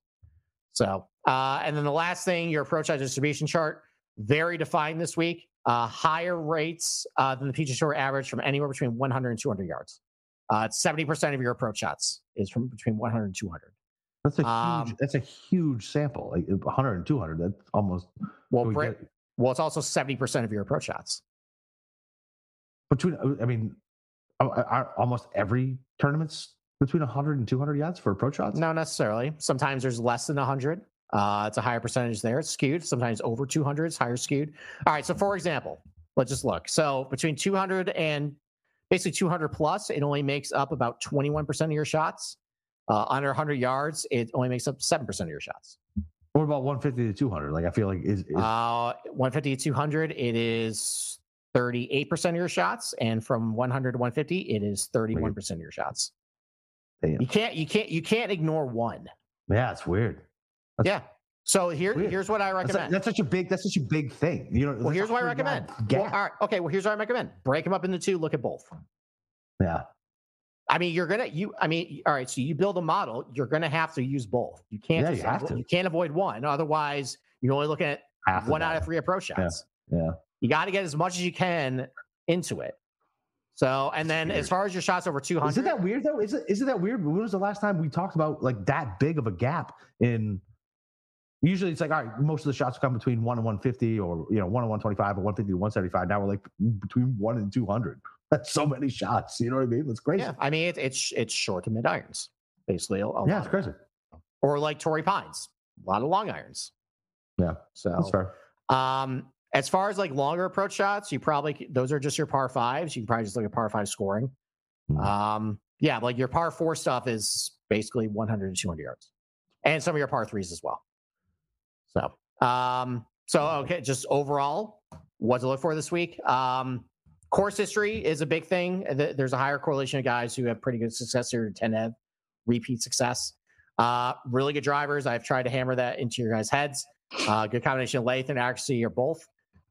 [SPEAKER 2] So, uh, and then the last thing, your approach size distribution chart, very defined this week. Uh, higher rates uh, than the PGA Tour average from anywhere between 100 and 200 yards. Uh, 70% of your approach shots is from between 100 and 200.
[SPEAKER 1] That's a huge. Um, that's a huge sample. Like 100 and 200. That's almost.
[SPEAKER 2] Well, we Brit, well, it's also 70% of your approach shots.
[SPEAKER 1] Between, I mean, almost every tournament's between 100 and 200 yards for approach shots.
[SPEAKER 2] No, necessarily. Sometimes there's less than 100. Uh, it's a higher percentage there. It's skewed. Sometimes over 200 is higher skewed. All right. So, for example, let's just look. So, between 200 and basically 200 plus, it only makes up about 21% of your shots. Uh, under 100 yards, it only makes up 7% of your shots.
[SPEAKER 1] What about 150 to 200? Like, I feel like is, is...
[SPEAKER 2] Uh, 150 to 200, it is 38% of your shots, and from 100 to 150, it is 31% of your shots. Damn. You can't, you can't, you can't ignore one.
[SPEAKER 1] Yeah, it's weird.
[SPEAKER 2] That's yeah. So here, weird. here's what I recommend.
[SPEAKER 1] That's, that's, such a big, that's such a big thing. You know.
[SPEAKER 2] Well, here's what I recommend. Well, all right. Okay. Well, here's what I recommend. Break them up into two. Look at both.
[SPEAKER 1] Yeah.
[SPEAKER 2] I mean, you're gonna you. I mean, all right. So you build a model. You're gonna have to use both. You can't. Yeah, you have to. You can't avoid one. Otherwise, you're only looking at Half one out of three approach shots.
[SPEAKER 1] Yeah. yeah.
[SPEAKER 2] You got to get as much as you can into it. So, and then as far as your shots over 200,
[SPEAKER 1] isn't that weird though? Is it, isn't that weird? When was the last time we talked about like that big of a gap in Usually it's like, all right, most of the shots come between one and 150 or, you know, one and 125 or 150 to 175. Now we're like between one and 200. That's so many shots. You know what I mean? That's crazy.
[SPEAKER 2] Yeah. I mean, it, it's, it's short to mid irons, basically.
[SPEAKER 1] Yeah, it's crazy.
[SPEAKER 2] Or like Torrey Pines, a lot of long irons.
[SPEAKER 1] Yeah.
[SPEAKER 2] So,
[SPEAKER 1] that's fair.
[SPEAKER 2] Um, as far as like longer approach shots, you probably, those are just your par fives. You can probably just look at par five scoring. Mm-hmm. Um, yeah, like your par four stuff is basically 100 to 200 yards and some of your par threes as well. So, um, so okay, just overall, what to look for this week. Um, course history is a big thing. There's a higher correlation of guys who have pretty good success here tend to have repeat success. Uh, really good drivers. I've tried to hammer that into your guys' heads. Uh, good combination of length and accuracy or both.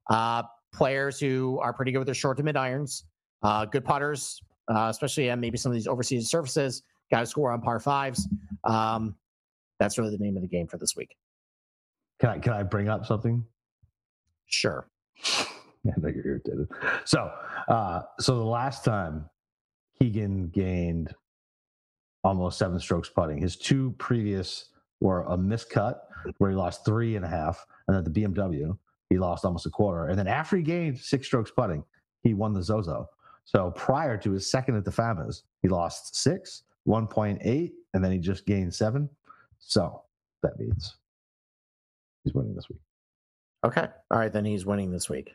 [SPEAKER 2] Uh, players who are pretty good with their short to mid irons. Uh, good putters, uh, especially on maybe some of these overseas surfaces. Got to score on par fives. Um, that's really the name of the game for this week.
[SPEAKER 1] Can I can I bring up something?
[SPEAKER 2] Sure.
[SPEAKER 1] I know you're irritated. So, uh, so the last time Keegan gained almost seven strokes putting, his two previous were a miscut where he lost three and a half, and then the BMW he lost almost a quarter, and then after he gained six strokes putting, he won the Zozo. So prior to his second at the Farmers, he lost six, 1.8, and then he just gained seven. So that means he's winning this week.
[SPEAKER 2] Okay. All right. Then he's winning this week.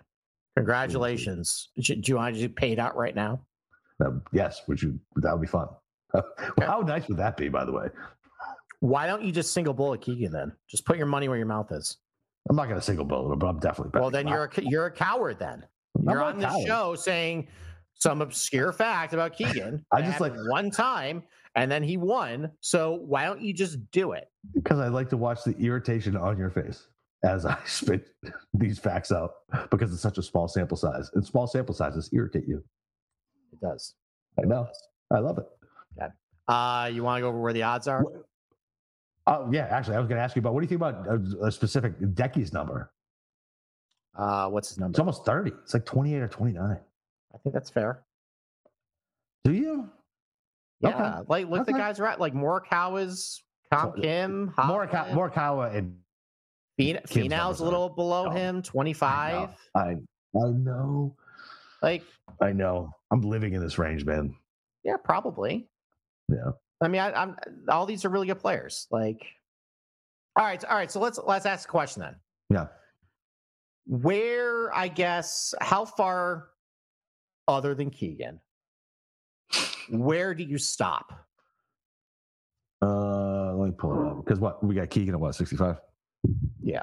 [SPEAKER 2] Congratulations. Do you want to get paid out right now?
[SPEAKER 1] Yes. Would you? That would be fun. okay. How nice would that be, by the way?
[SPEAKER 2] Why don't you just single bullet Keegan then? Just put your money where your mouth is.
[SPEAKER 1] I'm not going to single bullet him, but I'm definitely.
[SPEAKER 2] Well, then you're a, you're a coward. Then you're on the show saying some obscure fact about Keegan. I just like one time, and then he won. So why don't you just do it?
[SPEAKER 1] Because I like to watch the irritation on your face as I spit these facts out because it's such a small sample size, and small sample sizes irritate you.
[SPEAKER 2] It does.
[SPEAKER 1] I know. I love it.
[SPEAKER 2] Okay. Uh, you want to go over where the odds are?
[SPEAKER 1] Oh yeah, actually, I was going to ask you about what do you think about a, a specific Decky's number?
[SPEAKER 2] Uh, what's his number?
[SPEAKER 1] It's almost thirty. It's like twenty-eight or twenty-nine.
[SPEAKER 2] I think that's fair.
[SPEAKER 1] Do you?
[SPEAKER 2] Yeah, okay. like look, okay. the guys are at like Morikawa's, Tom Kim,
[SPEAKER 1] Morikawa, Morikawa and
[SPEAKER 2] Finau's a little below oh, him, twenty five.
[SPEAKER 1] I, I I know.
[SPEAKER 2] Like
[SPEAKER 1] I know. I'm living in this range, man.
[SPEAKER 2] Yeah, probably.
[SPEAKER 1] Yeah.
[SPEAKER 2] I mean, I, am all these are really good players. Like, all right, all right. So let's let's ask a question then.
[SPEAKER 1] Yeah.
[SPEAKER 2] Where I guess how far, other than Keegan, where do you stop?
[SPEAKER 1] Uh, let me pull it up because what we got Keegan at what sixty five.
[SPEAKER 2] Yeah.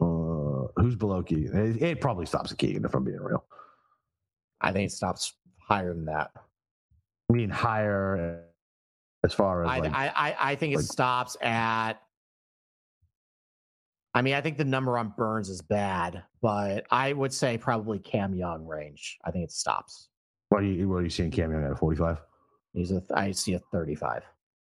[SPEAKER 1] Uh, who's below Keegan? It, it, probably stops at Keegan if I'm being real.
[SPEAKER 2] I think it stops higher than that.
[SPEAKER 1] I mean higher As far as
[SPEAKER 2] I,
[SPEAKER 1] like,
[SPEAKER 2] I, I, I think it
[SPEAKER 1] like-
[SPEAKER 2] stops at. I mean, I think the number on Burns is bad, but I would say probably Cam Young range. I think it stops.
[SPEAKER 1] what are you what are you seeing Cam Young at a 45?
[SPEAKER 2] He's a, I see a 35.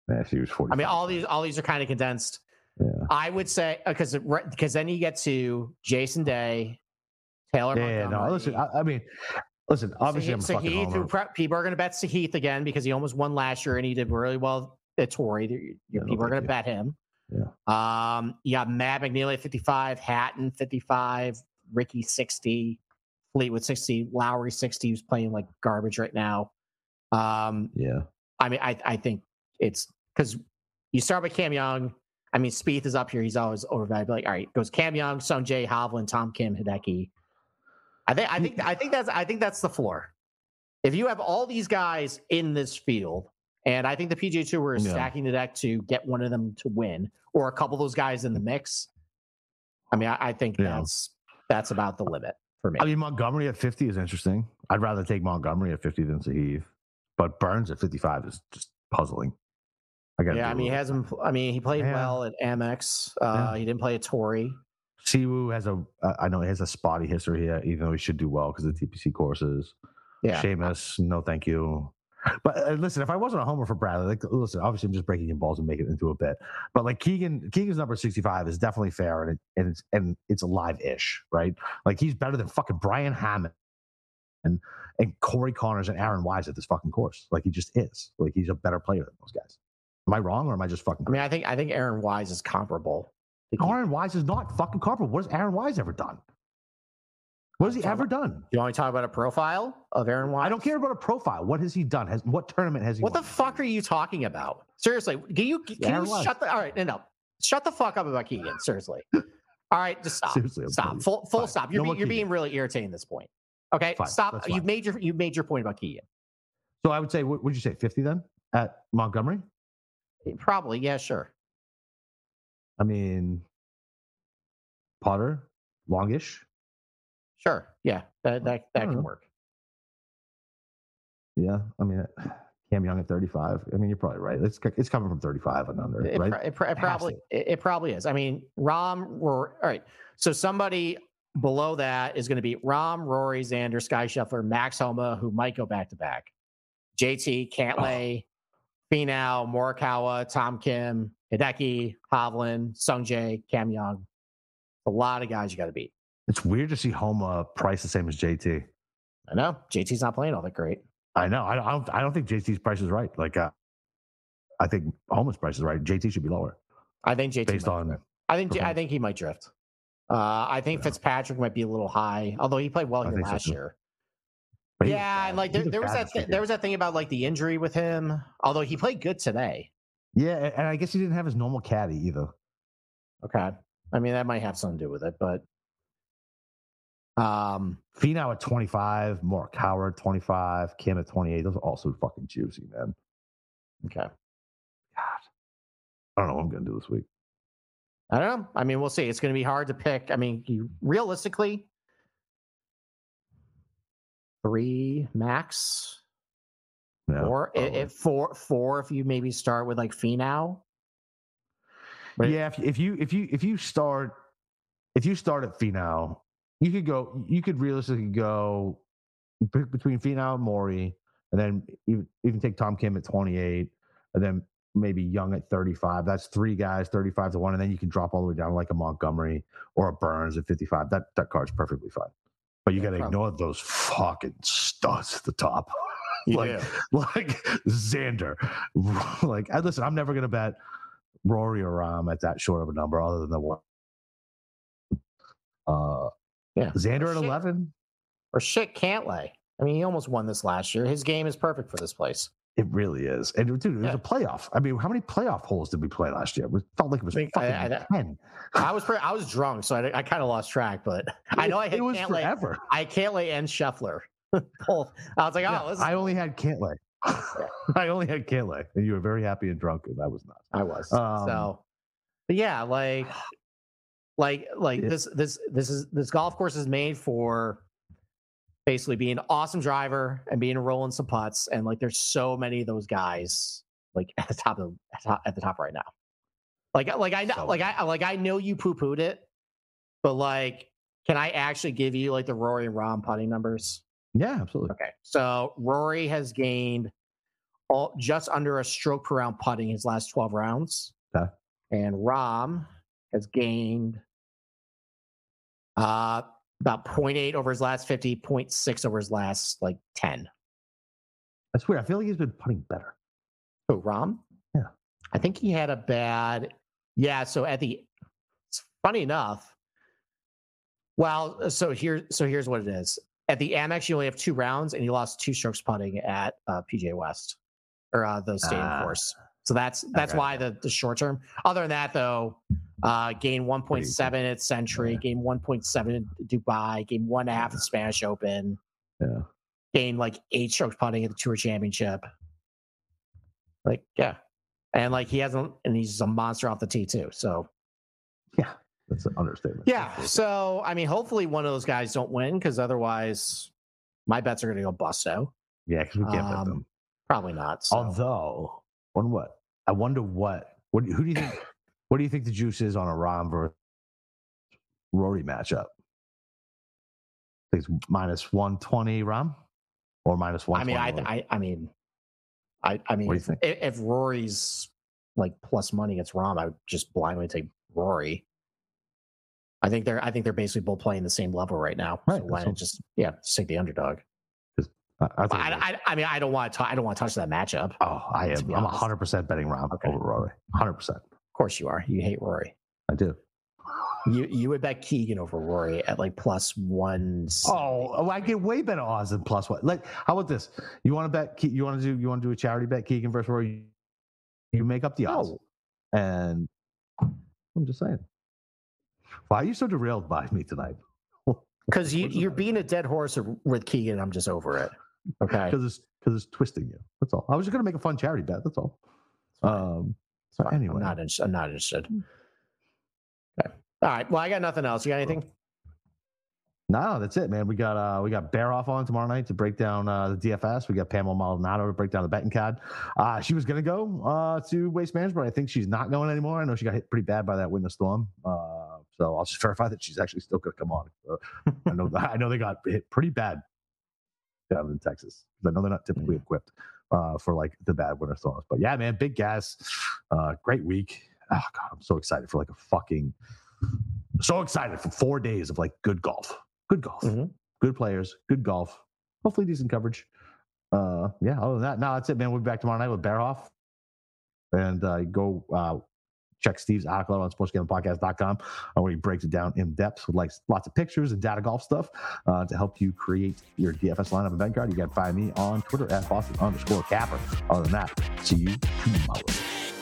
[SPEAKER 1] Yeah, if he was 40.
[SPEAKER 2] I mean, all these, all these are kind of condensed.
[SPEAKER 1] Yeah.
[SPEAKER 2] I would say uh, because because then you get to Jason Day, Taylor.
[SPEAKER 1] Yeah, yeah, no, listen, I, I mean, listen, obviously I'm a fucking
[SPEAKER 2] Sahith, who pre- people are going to bet Sahith again because he almost won last year and he did really well at Torrey.
[SPEAKER 1] Yeah,
[SPEAKER 2] people are going to bet him.
[SPEAKER 1] Yeah.
[SPEAKER 2] Um, you got Matt McNealy at 55, Hatton 55, Rickie 60, Fleetwood 60, Lowry 60, who's playing like garbage right now. Um,
[SPEAKER 1] Yeah.
[SPEAKER 2] I mean, I, I think it's because you start with Cam Young. I mean, Spieth is up here. He's always overvalued. But like, all right, goes Cam Young, Sung Jae, Hovland, Tom Kim, Hideki. I think, I think, I think that's, I think that's the floor. If you have all these guys in this field, and I think the PGA Tour is
[SPEAKER 1] Yeah.
[SPEAKER 2] stacking the deck to get one of them to win, or a couple of those guys in the mix. I mean, I, I think
[SPEAKER 1] Yeah.
[SPEAKER 2] that's that's about the limit for me.
[SPEAKER 1] I mean, Montgomery at 50 is interesting. I'd rather take Montgomery at 50 than Sahith, but Burns at 55 is just puzzling. I got
[SPEAKER 2] yeah, I mean, he hasn't. I mean, he played
[SPEAKER 1] Yeah.
[SPEAKER 2] well at Amex. Uh. He didn't play at Torrey.
[SPEAKER 1] Siwoo has a, uh, I know he has a spotty history here, even though he should do well because of the TPC courses.
[SPEAKER 2] Yeah.
[SPEAKER 1] Seamus, no thank you. But uh, listen, if I wasn't a homer for Bradley, like listen, obviously I'm just breaking your balls and making it into a bit. But like Keegan, Keegan's number 65 is definitely fair and it, and it's and it's alive-ish, right? Like he's better than fucking Brian Harman and and Corey Conners and Aaron Wise at this fucking course. Like he just is. Like he's a better player than those guys. Am I wrong or am I just fucking
[SPEAKER 2] I mean, I think I think Aaron Wise is comparable.
[SPEAKER 1] Aaron Wise is not fucking comparable. What has Aaron Wise ever done? What has he ever done?
[SPEAKER 2] You want me to talk about a profile of Aaron Wise?
[SPEAKER 1] I don't care about a profile. What has he done? Has what tournament has he?
[SPEAKER 2] What the fuck are you talking about? Seriously, can you can
[SPEAKER 1] Aaron
[SPEAKER 2] you
[SPEAKER 1] Wise.
[SPEAKER 2] shut the all right? No, no, shut the fuck up about Keegan. Seriously. All right, just stop.
[SPEAKER 1] Seriously,
[SPEAKER 2] stop. Full full
[SPEAKER 1] Fine.
[SPEAKER 2] stop. You're
[SPEAKER 1] No
[SPEAKER 2] be- you're being really irritating at this point. Okay,
[SPEAKER 1] Fine,
[SPEAKER 2] stop.
[SPEAKER 1] that's fine.
[SPEAKER 2] made your you made your point about Keegan.
[SPEAKER 1] So I would say, what would you say, fifty then at Montgomery?
[SPEAKER 2] Probably, yeah, sure.
[SPEAKER 1] I mean, Potter, longish.
[SPEAKER 2] Sure. Yeah, that that, that can
[SPEAKER 1] know.
[SPEAKER 2] work.
[SPEAKER 1] Yeah, I mean, Cam Young at thirty-five. I mean, you're probably right. It's it's coming from thirty-five and under,
[SPEAKER 2] It,
[SPEAKER 1] right?
[SPEAKER 2] it, it probably it, it probably is. I mean, Rahm Rory. All right. So somebody below that is going to be Rahm, Rory, Xander, Sky Scheffler, Max Homa, who might go back to back. JT, oh. Cantlay, Finau, Morikawa, Tom Kim, Hideki, Hovland, Sungjae, Cam Young. A lot of guys you got to beat.
[SPEAKER 1] It's weird to see Homa price the same as JT.
[SPEAKER 2] I know JT's not playing all that great.
[SPEAKER 1] I know. I, don't. I don't think JT's price is right. Like, uh, I think Homa's price is right. JT should be lower
[SPEAKER 2] I think JT
[SPEAKER 1] based on.
[SPEAKER 2] drift. I think I think he might drift. Uh, I think
[SPEAKER 1] Yeah.
[SPEAKER 2] Fitzpatrick might be a little high, although he played well here
[SPEAKER 1] think so,
[SPEAKER 2] last year.
[SPEAKER 1] But
[SPEAKER 2] yeah, and like there,
[SPEAKER 1] was
[SPEAKER 2] there was that th- there was that thing about like the injury with him. Although he played good today.
[SPEAKER 1] Yeah, and I guess he didn't have his normal caddy either.
[SPEAKER 2] Okay, I mean that might have something to do with it, but um,
[SPEAKER 1] Finau at 25, Morikawa 25, Kim at 28. Those are also fucking juicy, man.
[SPEAKER 2] okay.
[SPEAKER 1] God. I don't know what I'm gonna do this week.
[SPEAKER 2] I don't know. I mean, we'll see. It's going to be hard to pick. I mean, you, realistically, three max,
[SPEAKER 1] Yeah,
[SPEAKER 2] or if four, four if you maybe start with like Finau. But-
[SPEAKER 1] yeah, if, if you if you if you start if you start at Finau, you could go you could realistically go between Finau and Maury, and then even even take Tom Kim at 28, and then maybe Young at 35. That's three guys, 35 to one, and then you can drop all the way down like a Montgomery or a Burns at 55. That that card's perfectly fine. But you got to ignore those fucking studs at the top. Like,
[SPEAKER 2] do.
[SPEAKER 1] like Xander. like, I listen, I'm never gonna bet Rory or Rahm at that short of a number, other than the one. Uh,
[SPEAKER 2] Yeah.
[SPEAKER 1] Xander at
[SPEAKER 2] Shit.
[SPEAKER 1] 11.
[SPEAKER 2] or shit Cantlay. I mean, he almost won this last year. His game is perfect for this place.
[SPEAKER 1] It really is, and dude, it was
[SPEAKER 2] Yeah.
[SPEAKER 1] a playoff. I mean, how many playoff holes did we play last year? It felt like it was
[SPEAKER 2] I think-
[SPEAKER 1] fucking
[SPEAKER 2] I-
[SPEAKER 1] ten.
[SPEAKER 2] I was pretty, I was drunk, so I, I kind of lost track. But I know I hit
[SPEAKER 1] it was
[SPEAKER 2] Cantlay.
[SPEAKER 1] forever.
[SPEAKER 2] I Cantlay and Scheffler both. I was like, oh,
[SPEAKER 1] Yeah, I only had Cantlay. I only had Cantlay, and you were very happy and drunk, and I was not.
[SPEAKER 2] I was.
[SPEAKER 1] Um,
[SPEAKER 2] so, but yeah, like, like, like
[SPEAKER 1] Yeah.
[SPEAKER 2] this, this, this is this golf course is made for basically being an awesome driver and being rolling some putts, and like, there's so many of those guys like at the top of at the top right now. Like like I know so, like I like I know you poo pooed it, but like can I actually give you like the Rory and Rahm putting numbers?
[SPEAKER 1] Yeah, absolutely.
[SPEAKER 2] Okay, so Rory has gained all just under a stroke per round putting his last twelve rounds.
[SPEAKER 1] Okay.
[SPEAKER 2] And Rahm has gained uh about 0.8 over his last 50, 0.6 over his last like 10.
[SPEAKER 1] That's weird. I feel like he's been putting better.
[SPEAKER 2] Oh, Rahm?
[SPEAKER 1] Yeah.
[SPEAKER 2] I think he had a bad yeah. So at the it's funny enough, well, so here so here's what it is. At the Amex, you only have two rounds, and you lost two strokes putting at uh, PGA West or uh, the stadium uh, course. So that's that's okay. why the the short term. Other than that, though, uh, gain 1.7 at Sentry, yeah. gain 1.7 at Dubai, gain one half at the Spanish Open.
[SPEAKER 1] Yeah.
[SPEAKER 2] Gain like eight strokes putting at the Tour Championship. Like, yeah. And like he hasn't, and he's a monster off the tee too. So,
[SPEAKER 1] yeah, that's an understatement.
[SPEAKER 2] Yeah. So, I mean, hopefully one of those guys don't win because otherwise my bets are going to go busto.
[SPEAKER 1] Yeah, because we can't um, bet them.
[SPEAKER 2] Probably not. So.
[SPEAKER 1] Although, on what? I wonder what, what, who do you think, what do you think the juice is on a Rahm versus Rory matchup? I think it's minus 120 Rahm or minus one.
[SPEAKER 2] I mean, I, I, I mean, I, I mean, if, if, Rory's like plus money against Rahm, I would just blindly take Rory. I think they're I think they're basically both playing the same level right now. Right. So why not just yeah, just take the underdog. I, I, I, I, mean, I don't want to. I don't want to touch that matchup.
[SPEAKER 1] Oh, I am. I'm 100 percent betting Rahm okay. over Rory. 100. percent Of
[SPEAKER 2] course you are. You hate Rory.
[SPEAKER 1] I do.
[SPEAKER 2] You you would bet Keegan over Rory at like plus one.
[SPEAKER 1] Oh, I get way better odds than plus one. Like, how about this? You want to bet? You want to do? You want to do a charity bet? Keegan versus Rory. You make up the odds, oh. and I'm just saying. Why are you so derailed by me tonight?
[SPEAKER 2] Because you, you're being a dead horse with Keegan. I'm just over it. Okay.
[SPEAKER 1] Because it's because it's twisting you. That's all. I was just gonna make a fun charity bet. That's all. Um. So anyway,
[SPEAKER 2] I'm not. In, I'm not interested. Okay. All right. Well, I got nothing else. You got anything?
[SPEAKER 1] No, that's it, man. We got uh we got Bear off on tomorrow night to break down uh, the DFS. We got Pamela Maldonado to break down the betting card. Uh, she was gonna go uh, to Waste Management. I think she's not going anymore. I know she got hit pretty bad by that wind storm. Uh, so I'll just verify that she's actually still gonna come on. I know I know they got hit pretty bad down in Texas. I know they're not typically mm. equipped uh, for like the bad winter storms. But yeah, man, big gas. Uh, great week. Oh god, I'm so excited for like a fucking so excited for four days of like good golf good golf, mm-hmm. good players, good golf, hopefully decent coverage. Uh, yeah, other than that, no, that's it, man. We'll be back tomorrow night with Bearhoff. And uh, go uh, check Steve's article on sportsgamblingpodcast.com uh, where he breaks it down in depth with like lots of pictures and data golf stuff uh, to help you create your DFS lineup and event card. You to find me on Twitter at Boston underscore capper. Other than that, see you tomorrow.